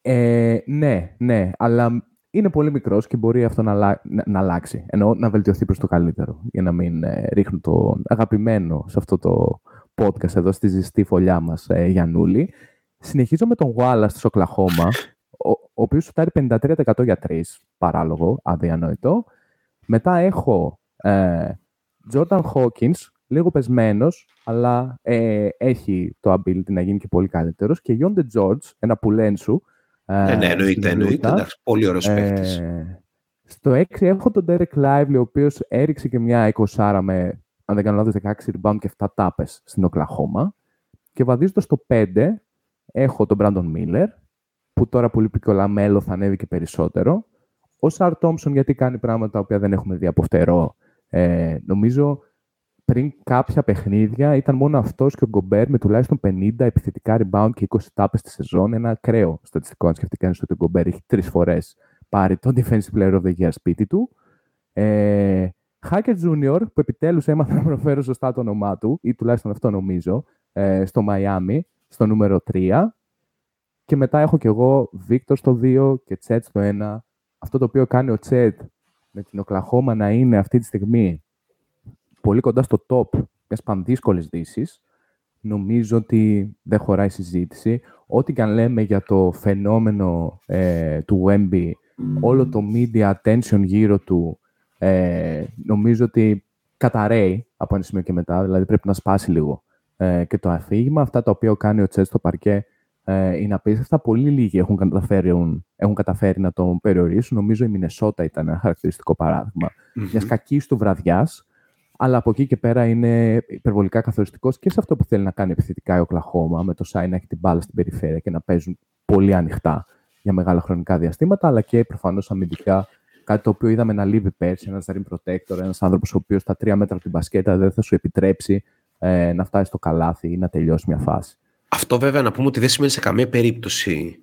Ε, ναι, ναι, αλλά είναι πολύ μικρός και μπορεί αυτό να, να, αλλάξει. Εννοώ να βελτιωθεί προς το καλύτερο. Για να μην ε, ρίχνω τον αγαπημένο σε αυτό το podcast εδώ στη ζεστή φωλιά μας, ε, Γιανούλη. Συνεχίζω με τον Wallace στο Οκλαχώμα, ο, ο οποίος σουτάρει 53% για 3, παράλογο, αδιανόητο. Μετά έχω ε, Jordan Hawkins, λίγο πεσμένος, αλλά ε, έχει το ability να γίνει και πολύ καλύτερος. Και Yonde George, ένα πουλένσου. Ε, ναι, εννοείται, εννοείται. Εντάξει, πολύ ωραίος παίκτη. Ε, στο 6 έχω τον Derek Lively, ο οποίος έριξε και μια 20 με, αν δεν κάνω λάθος, 16 rebound και 7 τάπες στην Οκλαχώμα. Και βαδίζοντας το 5, έχω τον Brandon Miller, που τώρα που λείπει και ο LaMelo θα ανέβει και περισσότερο. Ausar Thompson, γιατί κάνει πράγματα τα οποία δεν έχουμε δει από φτερό. Ε, νομίζω πριν κάποια παιχνίδια ήταν μόνο αυτός και ο Γκομπέρ με τουλάχιστον 50 επιθετικά rebound και 20 τάπες στη σεζόν. Ένα ακραίο στατιστικό, αν σκεφτεί κανείς ότι ο Γκομπέρ έχει τρεις φορές πάρει το Defensive Player of the Year σπίτι του. Ε, Jaquez Junior, που επιτέλους έμαθα να προφέρω σωστά το όνομά του, ή τουλάχιστον αυτό νομίζω, ε, στο Μαϊάμι, στο νούμερο 3. Και μετά έχω και εγώ Βίκτορ στο 2 και Τσέτ στο 1. Αυτό το οποίο κάνει ο Τσέτ με την Οκλαχώμα να είναι αυτή τη στιγμή πολύ κοντά στο top μιας πανδύσκολης δύσης, νομίζω ότι δεν χωράει συζήτηση. Ό,τι και αν λέμε για το φαινόμενο ε, του Wemby, όλο το media attention γύρω του, ε, νομίζω ότι καταραίει από ένα σημείο και μετά, δηλαδή πρέπει να σπάσει λίγο ε, και το αφήγημα. Αυτά τα οποία κάνει ο Τσέτ στο παρκέ ε, είναι απίστευτα. Πολύ λίγοι έχουν καταφέρει, έχουν καταφέρει να τον περιορίσουν. Νομίζω η Μινεσότα ήταν ένα χαρακτηριστικό παράδειγμα mm-hmm. μιας κακής του βραδιάς. Αλλά από εκεί και πέρα είναι υπερβολικά καθοριστικός και σε αυτό που θέλει να κάνει επιθετικά η Οκλαχώμα, με το Σάι να έχει την μπάλα στην περιφέρεια και να παίζουν πολύ ανοιχτά για μεγάλα χρονικά διαστήματα, αλλά και προφανώς αμυντικά κάτι το οποίο είδαμε να λείπει πέρσι, ένας rim protector, ένας άνθρωπος ο οποίος στα τρία μέτρα από την μπασκέτα δεν θα σου επιτρέψει ε, να φτάσει στο καλάθι ή να τελειώσει μια φάση. Αυτό βέβαια να πούμε ότι δεν σημαίνει σε καμία περίπτωση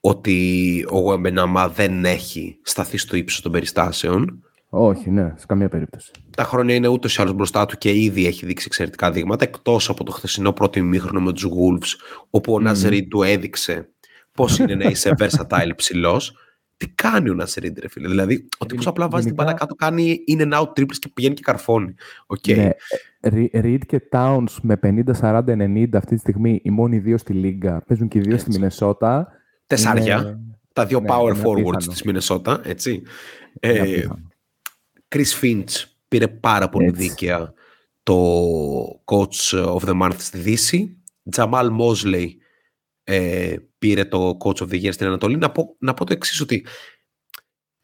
ότι ο Γουεμπενάμα δεν έχει σταθεί στο ύψος των περιστάσεων. Όχι, ναι, σε καμία περίπτωση. Τα χρόνια είναι ούτως ή άλλως μπροστά του και ήδη έχει δείξει εξαιρετικά δείγματα. Εκτός από το χθεσινό πρώτο ημίχρονο με τους Wolves, όπου ο mm. του έδειξε πώς είναι να είσαι versatile ψηλός. Τι κάνει ο Ναζερίντ, ρε φίλε; Δηλαδή, ο τύπος απλά βάζει την μπάλα κάτω, κάνει in and out triples και πηγαίνει και καρφώνει. Okay. Ναι. Reed και Towns με 50-40-90 αυτή τη στιγμή, οι μόνοι δύο στη Λίγκα, παίζουν και οι δύο στη Μινεσότα. Τεσσάρια. Είναι... Τα δύο ναι, power forwards της Μινεσότα, έτσι. Ε, Chris Finch πήρε πάρα πολύ Έτσι. δίκαια το Coach of the Month στη Δύση. Jamal Mosley ε, πήρε το Coach of the Year στην Ανατολή. Να πω, να πω το εξής ότι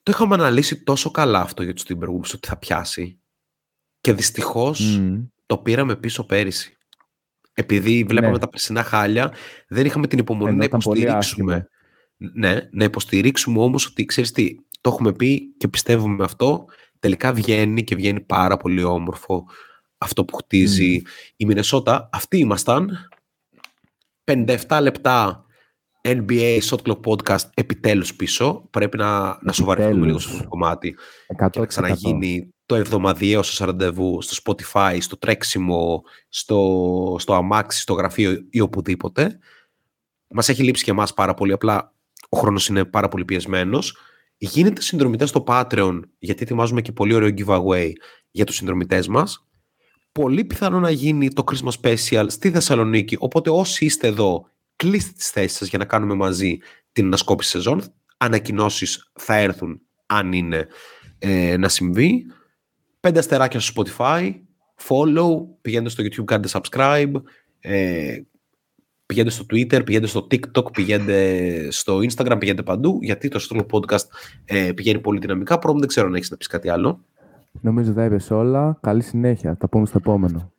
το είχαμε αναλύσει τόσο καλά αυτό για τους Timberwolves ότι θα πιάσει και δυστυχώς το πήραμε πίσω πέρυσι. Επειδή βλέπαμε ναι. τα περσινά χάλια, δεν είχαμε την υπομονή να υποστηρίξουμε. Ναι, να υποστηρίξουμε όμως ότι ξέρεις τι, το έχουμε πει και πιστεύουμε αυτό τελικά βγαίνει και βγαίνει πάρα πολύ όμορφο αυτό που χτίζει η Μινεσότα. Αυτοί ήμασταν. 57 λεπτά NBA Shot Clock Podcast επιτέλους πίσω. Πρέπει να, να σοβαρευτούμε λίγο σε αυτό το κομμάτι 100%. και να ξαναγίνει το εβδομαδιαίο σας ραντεβού στο Spotify, στο τρέξιμο, στο, στο αμάξι, στο γραφείο ή οπουδήποτε. Μας έχει λείψει και εμάς πάρα πολύ, απλά ο χρόνος είναι πάρα πολύ πιεσμένος. Γίνετε συνδρομητές στο Patreon, γιατί ετοιμάζουμε και πολύ ωραίο giveaway για τους συνδρομητές μας. Πολύ πιθανό να γίνει το Christmas Special στη Θεσσαλονίκη, οπότε όσοι είστε εδώ, κλείστε τις θέσεις σας για να κάνουμε μαζί την ανασκόπηση σεζόν. Ανακοινώσεις θα έρθουν αν είναι ε, να συμβεί. Πέντε αστεράκια στο Spotify, follow, πηγαίνετε στο YouTube, κάντε subscribe, ε, Πηγαίνετε στο Twitter, πηγαίνετε στο TikTok, πηγαίνετε στο Instagram, πηγαίνετε παντού, γιατί το Stolo Podcast ε, πηγαίνει πολύ δυναμικά. Πρώτον, δεν ξέρω αν έχεις να πεις κάτι άλλο. Νομίζω τα είπες όλα. Καλή συνέχεια. Τα πούμε στο επόμενο.